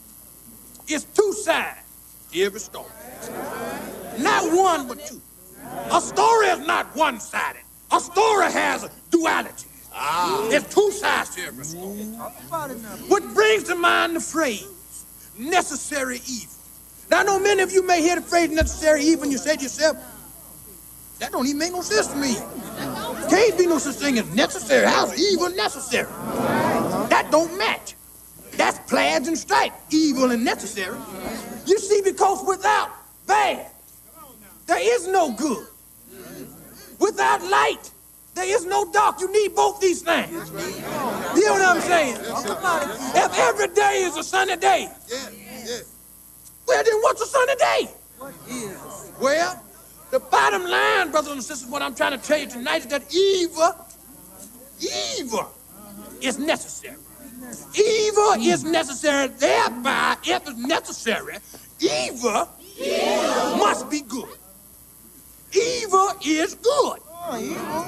it's two sides to every story. Not one, but two. A story is not one-sided. A story has a duality. There's two sides to every story. What brings to mind the phrase, necessary evil. Now, I know many of you may hear the phrase necessary evil and you say to yourself, That don't even make no sense to me. Can't be no such thing as necessary. How's evil necessary? That don't match. That's plaids and stripes, evil and necessary. You see, because without bad, there is no good. Without light, there is no dark. You need both these things. You know what I'm saying? If every day is a sunny day, well, then what's a sunny day? Well, the bottom line, brothers and sisters, what I'm trying to tell you tonight is that evil, evil is necessary. Evil is necessary. Thereby, if it's necessary, evil Evil must be good. Evil is good. Oh, evil.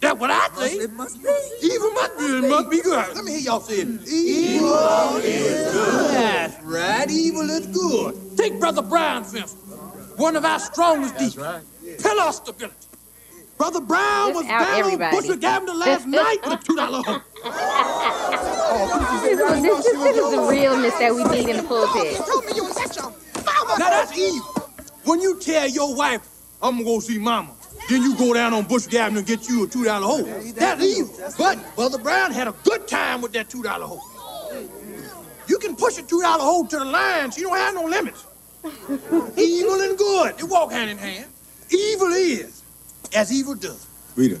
That's what I think. It must be. Evil must be. It must be good. Let me hear y'all say it. Evil, evil is good. That's right. Evil is good. Take Brother Brown, for instance. One of our strongest That's deep. Right. Pillar stability. Brother Brown Just was down everybody. on Bushwick Avenue last night with a $2 this, was, this, this, this is the realness that we need in the pulpit. Now that's evil. When you tell your wife, I'm gonna go see mama, then you go down on Bush Avenue and get you a two dollar hole. That's evil. But Brother Brown had a good time with that two dollar hole. You can push a two dollar hole to the lines. you don't have no limits. evil and good, they walk hand in hand. Evil is as evil does. Rita,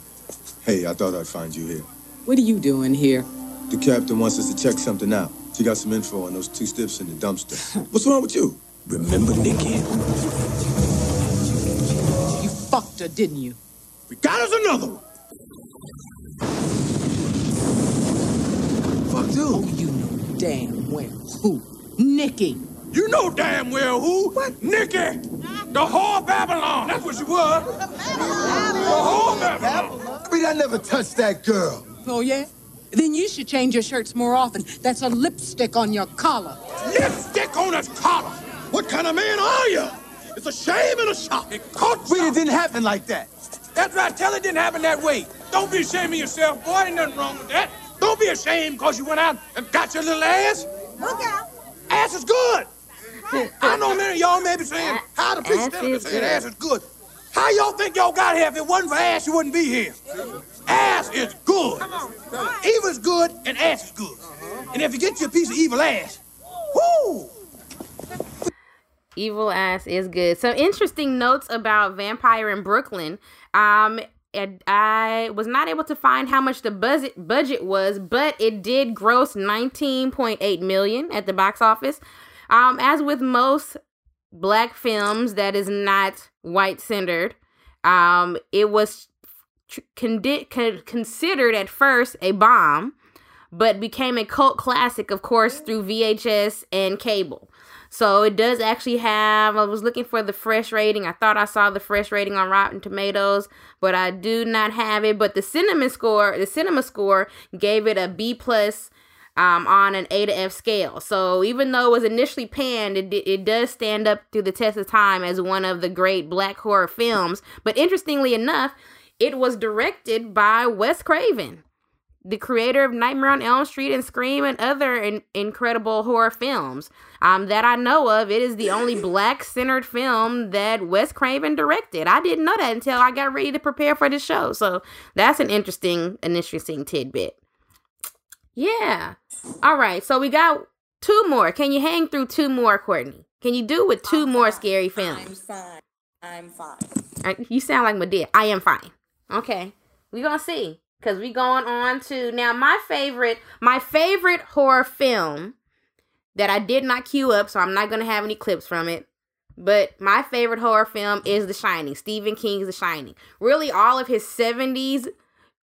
hey, I thought I'd find you here. What are you doing here? The captain wants us to check something out. She got some info on those two stiffs in the dumpster. What's wrong with you? Remember Nikki? You fucked her, didn't you? We got us another one. Fuck you. Oh, you know damn well who. Nikki. You know damn well who. What? Nikki. The whole Babylon. That's what you were! The whore of Babylon. Rita, I never touched that girl. Oh, yeah? Then you should change your shirts more often. That's a lipstick on your collar. Lipstick on his collar. What kind of man are you? It's a shame and a shock. It caught Rita, it didn't happen like that. That's right. Tell it didn't happen that way. Don't be ashamed of yourself, boy. Ain't nothing wrong with that. Don't be ashamed because you went out and got your little ass. Look out. Ass is good. I know many of y'all may be saying, how the preacher Ass tell me saying good. ass is good. How y'all think y'all got here? If it wasn't for ass, you wouldn't be here. Ass is good. Evil is good and ass is good. And if you get you a piece of evil ass, whoo! Evil ass is good. Some interesting notes about Vampire in Brooklyn. Um, and I was not able to find how much the budget budget was, but it did gross 19.8 million at the box office. Um, as with most black films that is not white centered, um, it was tr- condi- con- considered at first a bomb, but became a cult classic, of course, through VHS and cable. So it does actually have. I was looking for the fresh rating. I thought I saw the fresh rating on Rotten Tomatoes, but I do not have it. But the CinemaScore, the CinemaScore, gave it a B plus um, on an A to F scale. So even though it was initially panned, it it does stand up through the test of time as one of the great black horror films. But interestingly enough, it was directed by Wes Craven the creator of Nightmare on Elm Street and Scream and other in- incredible horror films um, that I know of. It is the only black centered film that Wes Craven directed. I didn't know that until I got ready to prepare for the show. So that's an interesting, an interesting tidbit. Yeah. All right. So we got two more. Can you hang through two more, Courtney? Can you do with two more scary films? I'm fine. I'm fine. Uh, You sound like my dad. I am fine. Okay. We're gonna see. Cause we going on to now my favorite my favorite horror film that I did not queue up, so I'm not gonna have any clips from it. But my favorite horror film is The Shining. Stephen King's The Shining. Really all of his 70s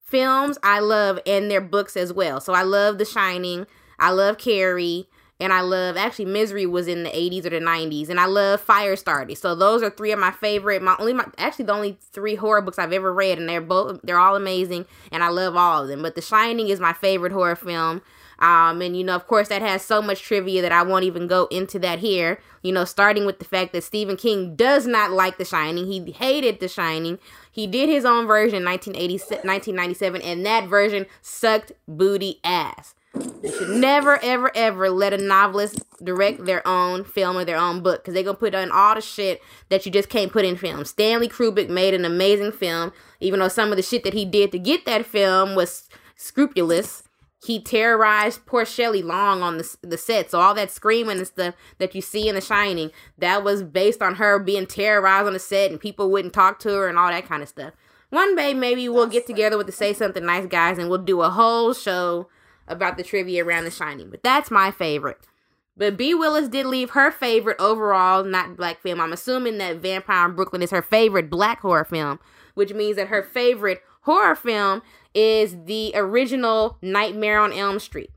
films I love and their books as well. So I love The Shining. I love Carrie. And I love actually Misery was in the 80s or the 90s. And I love Firestarter. So those are three of my favorite my only my actually the only three horror books I've ever read and they're both they're all amazing and I love all of them. But The Shining is my favorite horror film. Um, and you know, of course, that has so much trivia that I won't even go into that here. You know, starting with the fact that Stephen King does not like The Shining. He hated The Shining. He did his own version in 1980, 1997, and that version sucked booty ass. They should never, ever, ever let a novelist direct their own film or their own book because they're gonna put in all the shit that you just can't put in film. Stanley Kubrick made an amazing film, even though some of the shit that he did to get that film was scrupulous. He terrorized poor Shelley Long on the the set, so all that screaming and stuff that you see in The Shining, that was based on her being terrorized on the set and people wouldn't talk to her and all that kind of stuff. One day, maybe we'll get together with the Say Something Nice guys and we'll do a whole show about the trivia around The Shining. But that's my favorite. But B. Willis did leave her favorite overall not black film. I'm assuming that Vampire in Brooklyn is her favorite black horror film, which means that her favorite horror film is the original Nightmare on Elm Street.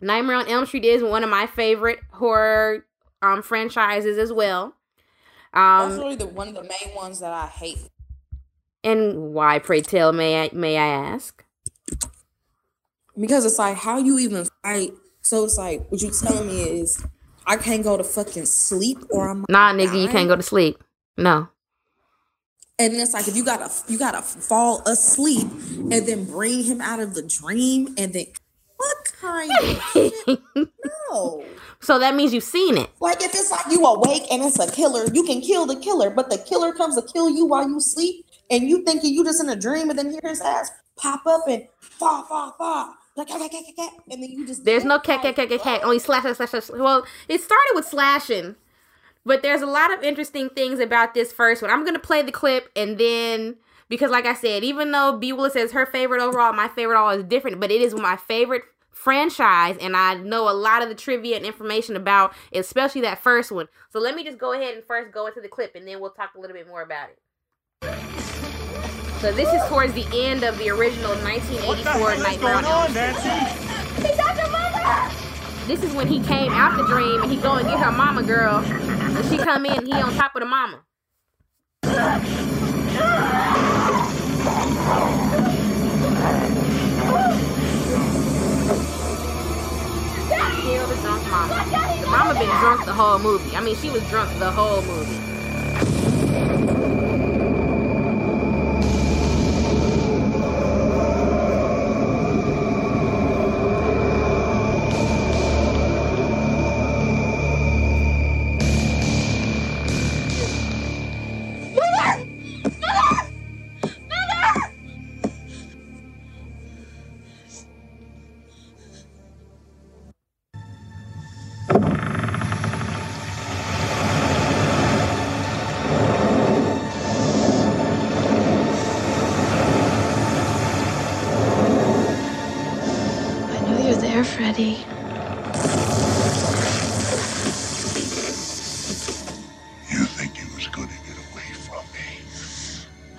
Nightmare on Elm Street is one of my favorite horror um, franchises as well. Um, That's really the one of the main ones that I hate. and why, pray tell, may I may I ask? Because it's like how you even fight. So it's like what you telling me is I can't go to fucking sleep or I'm Nah, nigga, you can't go to sleep. No. And then it's like if you gotta you gotta fall asleep and then bring him out of the dream and then what kind of shit? No. So that means you've seen it. Like if it's like you awake and it's a killer, you can kill the killer, but the killer comes to kill you while you sleep, and you thinking you just in a dream, and then hear his ass pop up and fa fa fa, like cat, cat, cat, cat, and then you just There's no cat, cat, cat, cat, cat. Only slash, slash, slash, slash. Well, it started with slashing, but there's a lot of interesting things about this first one. I'm gonna play the clip and then because, like I said, even though B. Willis says her favorite overall, my favorite all is different, but it is my favorite franchise, and I know a lot of the trivia and information about, especially that first one. So let me just go ahead and first go into the clip, and then we'll talk a little bit more about it. So this is towards the end of the original 1984 Nightmare on Elm Street. This is when he came out the dream and he go and get her mama girl. And she come in he on top of the mama. Kill the drunk mama. The mama been drunk the whole movie. I mean, she was drunk the whole movie.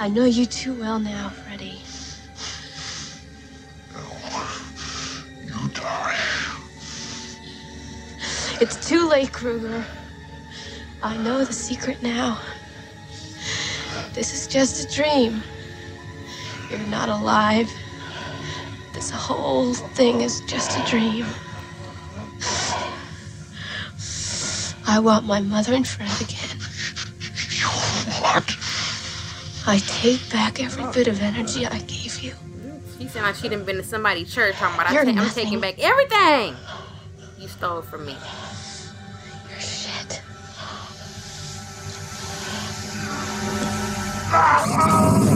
I know you too well now, Freddy. You die. It's too late, Kruger. I know the secret now. This is just a dream. You're not alive. This whole thing is just a dream. I want my mother and Fred again. I take back every bit of energy I gave you. She sound like she done been to somebody's church talking about I You're ta- I'm taking back everything you stole from me. You're shit.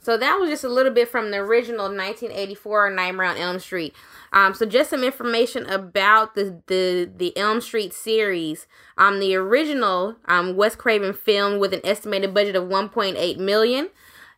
So that was just a little bit from the original 1984 Nightmare on Elm Street. Um, so just some information about the the the Elm Street series. Um, the original um Wes Craven film with an estimated budget of 1.8 million.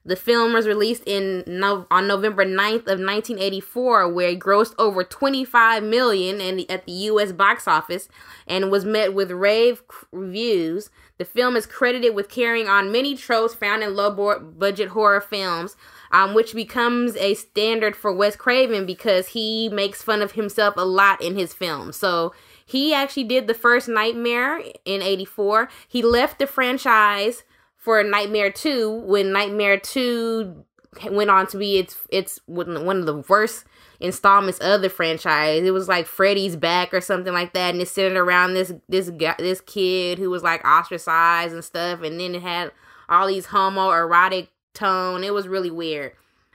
The film was released in no, on November 9th of 1984, where it grossed over 25 million in, at the U.S. box office and was met with rave reviews. The film is credited with carrying on many tropes found in low budget horror films, um, which becomes a standard for Wes Craven because he makes fun of himself a lot in his films. So he actually did the first Nightmare in 84. He left the franchise for Nightmare 2 when Nightmare 2 went on to be its its one of the worst installments of the franchise. It was like Freddy's back or something like that, and it's centered around this this guy, this kid who was like ostracized and stuff, and then it had all these homoerotic tone. It was really weird.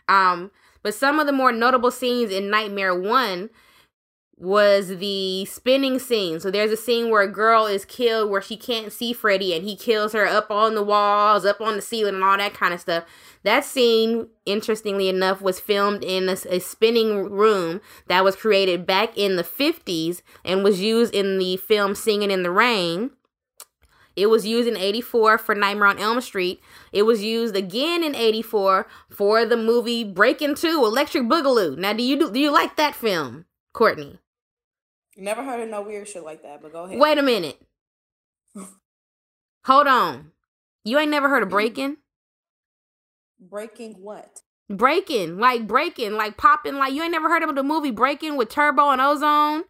Um, But some of the more notable scenes in Nightmare 1 was the spinning scene. So there's a scene where a girl is killed where she can't see Freddy and he kills her up on the walls, up on the ceiling, and all that kind of stuff. That scene, interestingly enough, was filmed in a, a spinning room that was created back in the 50s and was used in the film Singing in the Rain. It was used in 84 for Nightmare on Elm Street. It was used again in 84 for the movie Breaking 2 Electric Boogaloo. Now, do you do, do you like that film, Courtney? Never heard of no weird shit like that, but go ahead. Wait a minute. Hold on. You ain't never heard of mm-hmm. Breaking? Breaking what? Breaking, like breaking, like popping, like you ain't never heard of the movie Breaking with Turbo and Ozone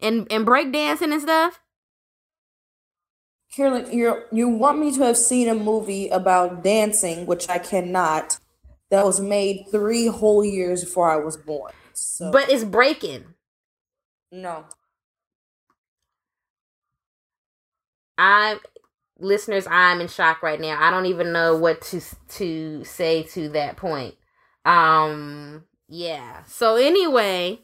and and breakdancing and stuff? Carolyn, you you want me to have seen a movie about dancing, which I cannot, that was made three whole years before I was born. So But it's breaking. no. I'm listeners, I'm in shock right now. I don't even know what to to say to that point. Um yeah. So anyway,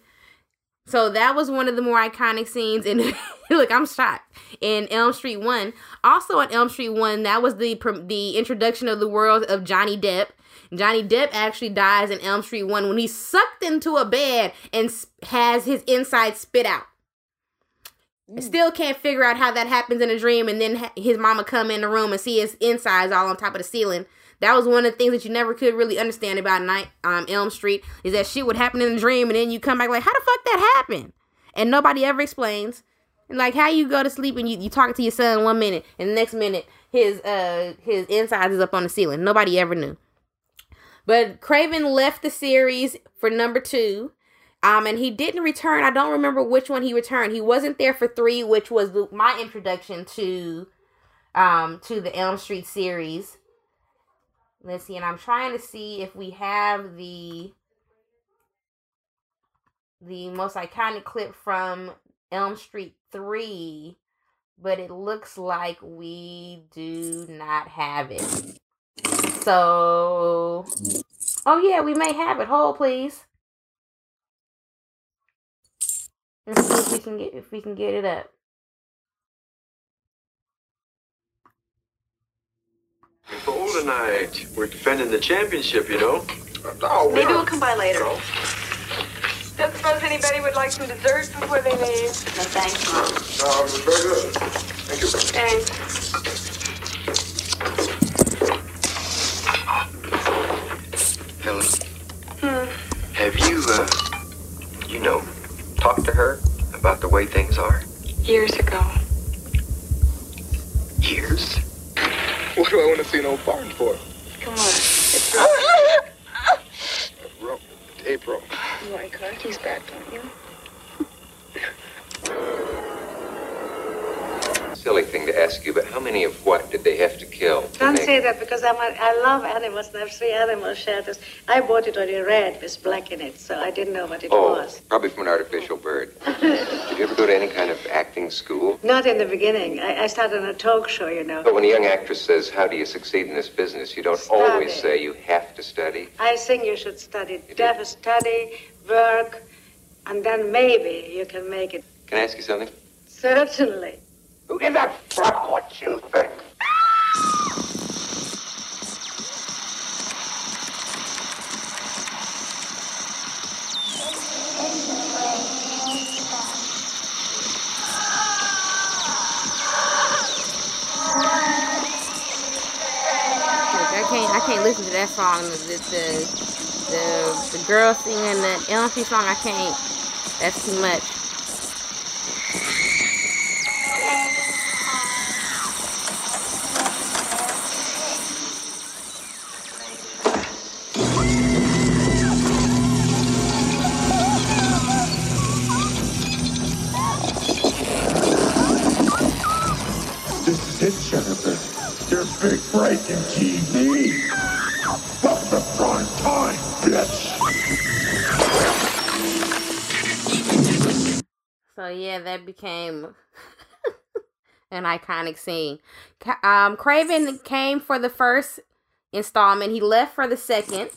so that was one of the more iconic scenes in look, I'm shocked. In Elm Street 1. Also in Elm Street 1, that was the the introduction of the world of Johnny Depp. Johnny Depp actually dies in Elm Street 1 when he's sucked into a bed and has his inside spit out. I still can't figure out how that happens in a dream and then his mama come in the room and see his insides all on top of the ceiling. That was one of the things that you never could really understand about Night um Elm Street is that shit would happen in a dream and then you come back like how the fuck that happened? And nobody ever explains. And like how you go to sleep and you you talking to your son one minute and the next minute his uh his insides is up on the ceiling. Nobody ever knew. But Craven left the series for number two. Um, and he didn't return. I don't remember which one he returned. He wasn't there for three, which was my introduction to, um, to the Elm Street series. Let's see, and I'm trying to see if we have the, the most iconic clip from Elm Street three, but it looks like we do not have it. So, oh yeah, we may have it. Hold, please. Let's see if we can get if we can get it up. Golden Knight. We're defending the championship, you know. Oh, Maybe we'll come by later. Don't suppose anybody would like some dessert before they leave? No, thanks, Mom. No, it was very good. Thank you. Thanks. Helen, Hmm. have you, uh, you know, talked to her about the way things are? Years ago. Years? What do I want to see an old barn for? Come on. It's ah! Bro, April. You like Clarky's back, don't you? To ask you, but how many of what did they have to kill? to Don't make- say that because I'm a, I love animals and I have three animal shelters. I bought it already red with black in it, so I didn't know what it Oh, was. probably from an artificial bird. did you ever go to any kind of acting school? Not in the beginning. I, I started on a talk show, you know. But when a young actress says, How do you succeed in this business? you don't always say you have to study. I think you should study, def- study, work, and then maybe you can make it. Can I ask you something? Certainly. Who did that fuck what you think? I can't I can't listen to that song. The the the, the girl singing that Elm Street song. I can't. That's too much. Yeah, that became an iconic scene. Um, Craven came for the first installment. He left for the second.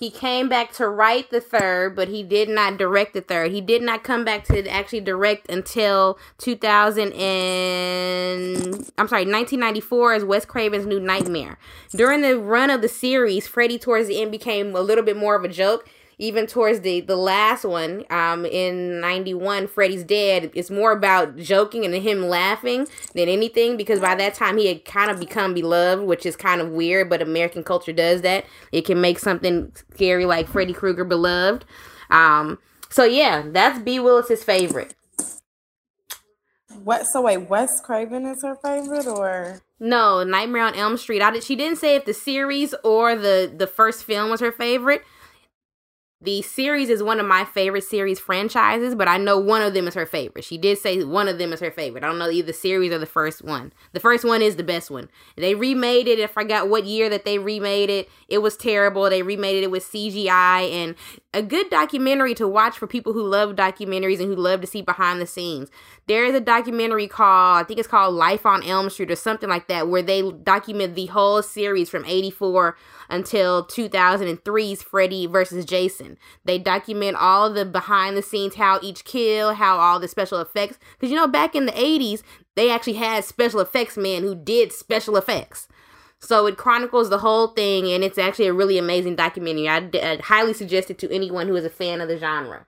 He came back to write the third, but he did not direct the third. He did not come back to actually direct until 2000 and I'm sorry, 1994 as Wes Craven's New Nightmare. During the run of the series, Freddy towards the end became a little bit more of a joke even towards the the last one um in 91 freddy's dead it's more about joking and him laughing than anything because by that time he had kind of become beloved which is kind of weird but american culture does that. It can make something scary like freddy krueger beloved. Um so yeah that's b willis's favorite. What? So wait, Wes Craven is her favorite, or? No nightmare on elm street. I did she didn't say if the series or the the first film was her favorite the series is one of my favorite series franchises, but I know one of them is her favorite. She did say one of them is her favorite. I don't know either the series or the first one. The first one is the best one. They remade it. I forgot what year that they remade it. It was terrible. They remade it with CGI and a good documentary to watch for people who love documentaries and who love to see behind the scenes. There is a documentary called, I think it's called Life on Elm Street or something like that, where they document the whole series from 84 until 2003's Freddy versus Jason. They document all the behind the scenes, how each kill, how all the special effects. Because you know, back in the 80s, they actually had special effects men who did special effects. So it chronicles the whole thing, and it's actually a really amazing documentary. I would highly suggest it to anyone who is a fan of the genre.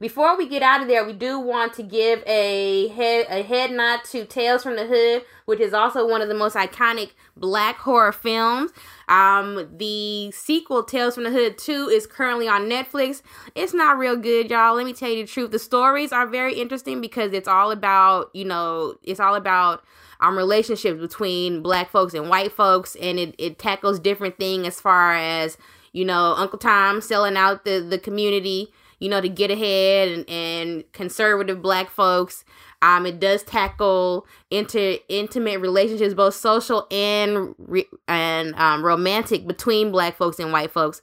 Before we get out of there, we do want to give a head a head nod to Tales from the Hood, which is also one of the most iconic black horror films. Um, the sequel, Tales from the Hood 2, is currently on Netflix. It's not real good, y'all. Let me tell you the truth. The stories are very interesting because it's all about, you know, it's all about um relationships between black folks and white folks and it, it tackles different things as far as, you know, Uncle Tom selling out the, the community you know, to get ahead and, and conservative black folks. Um, it does tackle inter intimate relationships, both social and re- and um, romantic between black folks and white folks.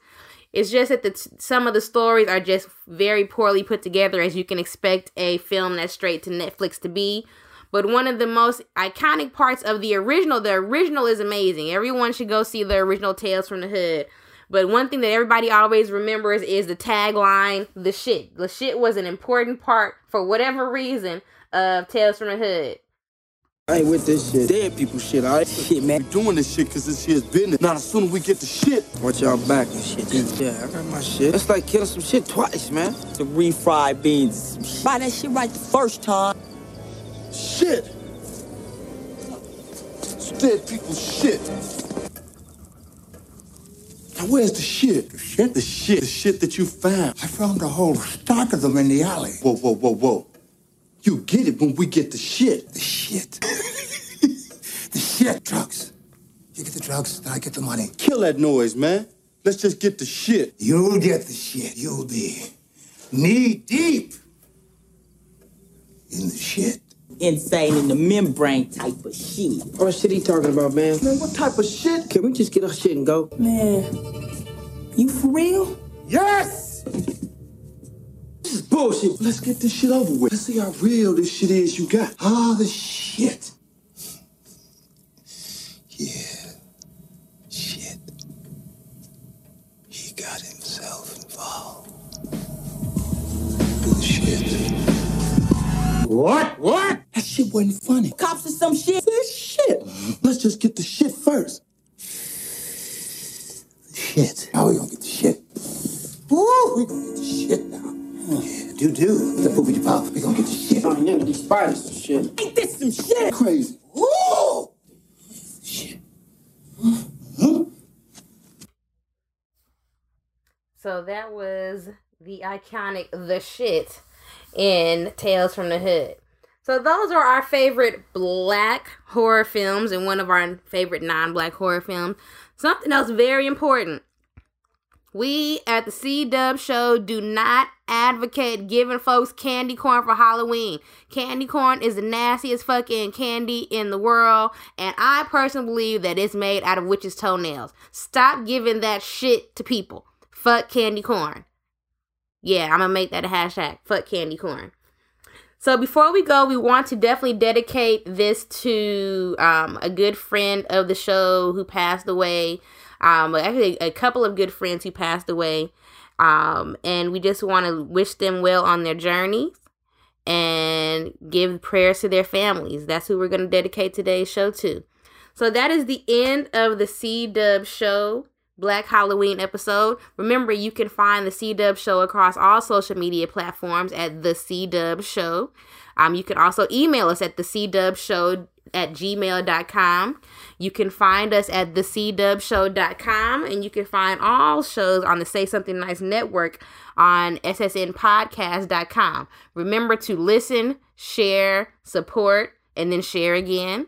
It's just that the t- some of the stories are just very poorly put together, as you can expect a film that's straight to Netflix to be. But one of the most iconic parts of the original, the original is amazing. Everyone should go see the original Tales from the Hood. But one thing that everybody always remembers is the tagline, the shit. The shit was an important part for whatever reason of Tales from the Hood. I ain't with this shit. Dead people shit, all right? Shit, man. We doing this shit because this shit's business. Now, as soon as we get the shit. Watch y'all back and shit. Yeah, I got my shit. That's like killing some shit twice, man. The refried beans. Buy that shit right the first time. Shit! It's dead people shit. Now, where's the shit? The shit? The shit. The shit that you found. I found a whole stock of them in the alley. Whoa, whoa, whoa, whoa. You get it when we get the shit. The shit. the shit. Drugs. You get the drugs, then I get the money. Kill that noise, man. Let's just get the shit. You'll get the shit. You'll be knee deep in the shit. Insane in the membrane type of shit. What shit he talking about, man? Man, what type of shit? Can we just get our shit and go? Man, you for real? Yes! This is bullshit. Let's get this shit over with. Let's see how real this shit is you got. Ah, the shit. Yeah. Shit. He got himself involved. Bullshit. What? What? That shit wasn't funny. Cops or some shit? This shit. Mm-hmm. Let's just get the shit first. Shit. Now we gonna get the shit. Woo! We gonna get the shit now. Yeah, do do. The poopy pop. We gonna get the shit. Oh, yeah, these spiders some shit. Ain't this some shit? Crazy. Woo! Shit. Huh? So that was the iconic The Shit in Tales from the Hood. So those are our favorite black horror films and one of our favorite non-black horror films. Something else very important. We at the C-Dubb Show do not advocate giving folks candy corn for Halloween. Candy corn is the nastiest fucking candy in the world, and I personally believe that it's made out of witches' toenails. Stop giving that shit to people. Fuck candy corn. Yeah, I'm gonna make that a hashtag. Fuck candy corn. So before we go, we want to definitely dedicate this to um, a good friend of the show who passed away. Um, actually, a couple of good friends who passed away. Um, and we just want to wish them well on their journeys and give prayers to their families. That's who we're going to dedicate today's show to. So that is the end of the C-Dubb show. Black Halloween episode. Remember, you can find the C-Dubb Show across all social media platforms at the C-Dubb Show. Um, you can also email us at the C-Dubb Show at gmail.com. You can find us at thecdubshow.com and you can find all shows on the Say Something Nice network on ssnpodcast.com. Remember to listen, share, support, and then share again.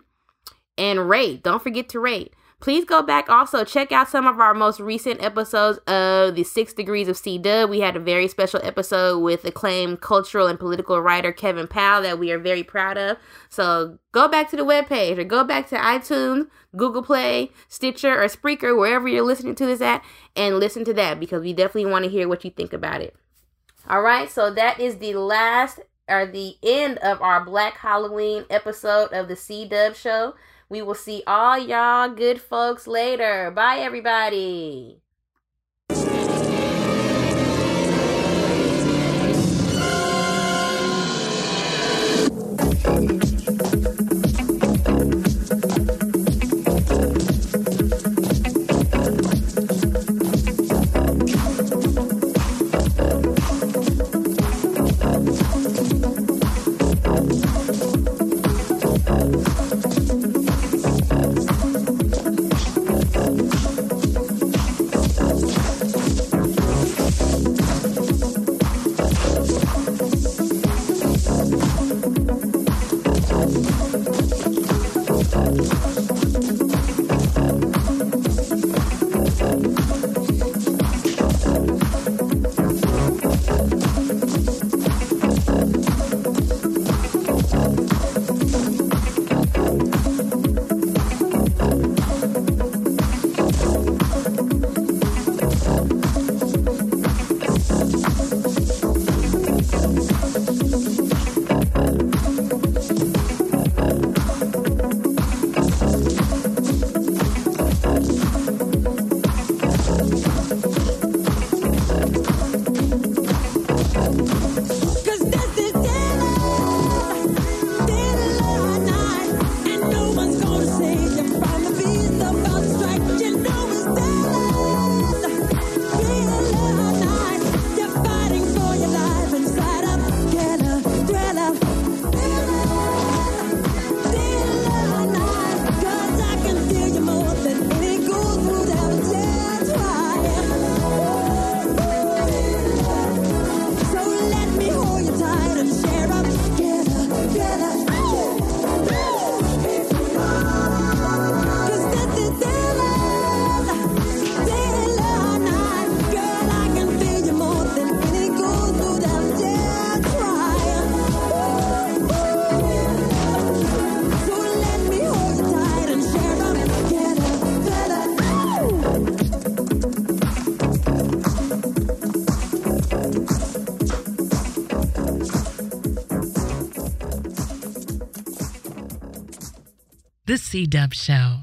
And rate. Don't forget to rate. Please go back also check out some of our most recent episodes of the Six Degrees of C-Dubb. We had a very special episode with acclaimed cultural and political writer Kevin Powell that we are very proud of. So go back to the webpage or go back to iTunes, Google Play, Stitcher, or Spreaker, wherever you're listening to this at, and listen to that because we definitely want to hear what you think about it. All right, so that is the last or the end of our Black Halloween episode of the C-Dubb Show. We will see all y'all good folks later. Bye, everybody. The C-Dubb Show.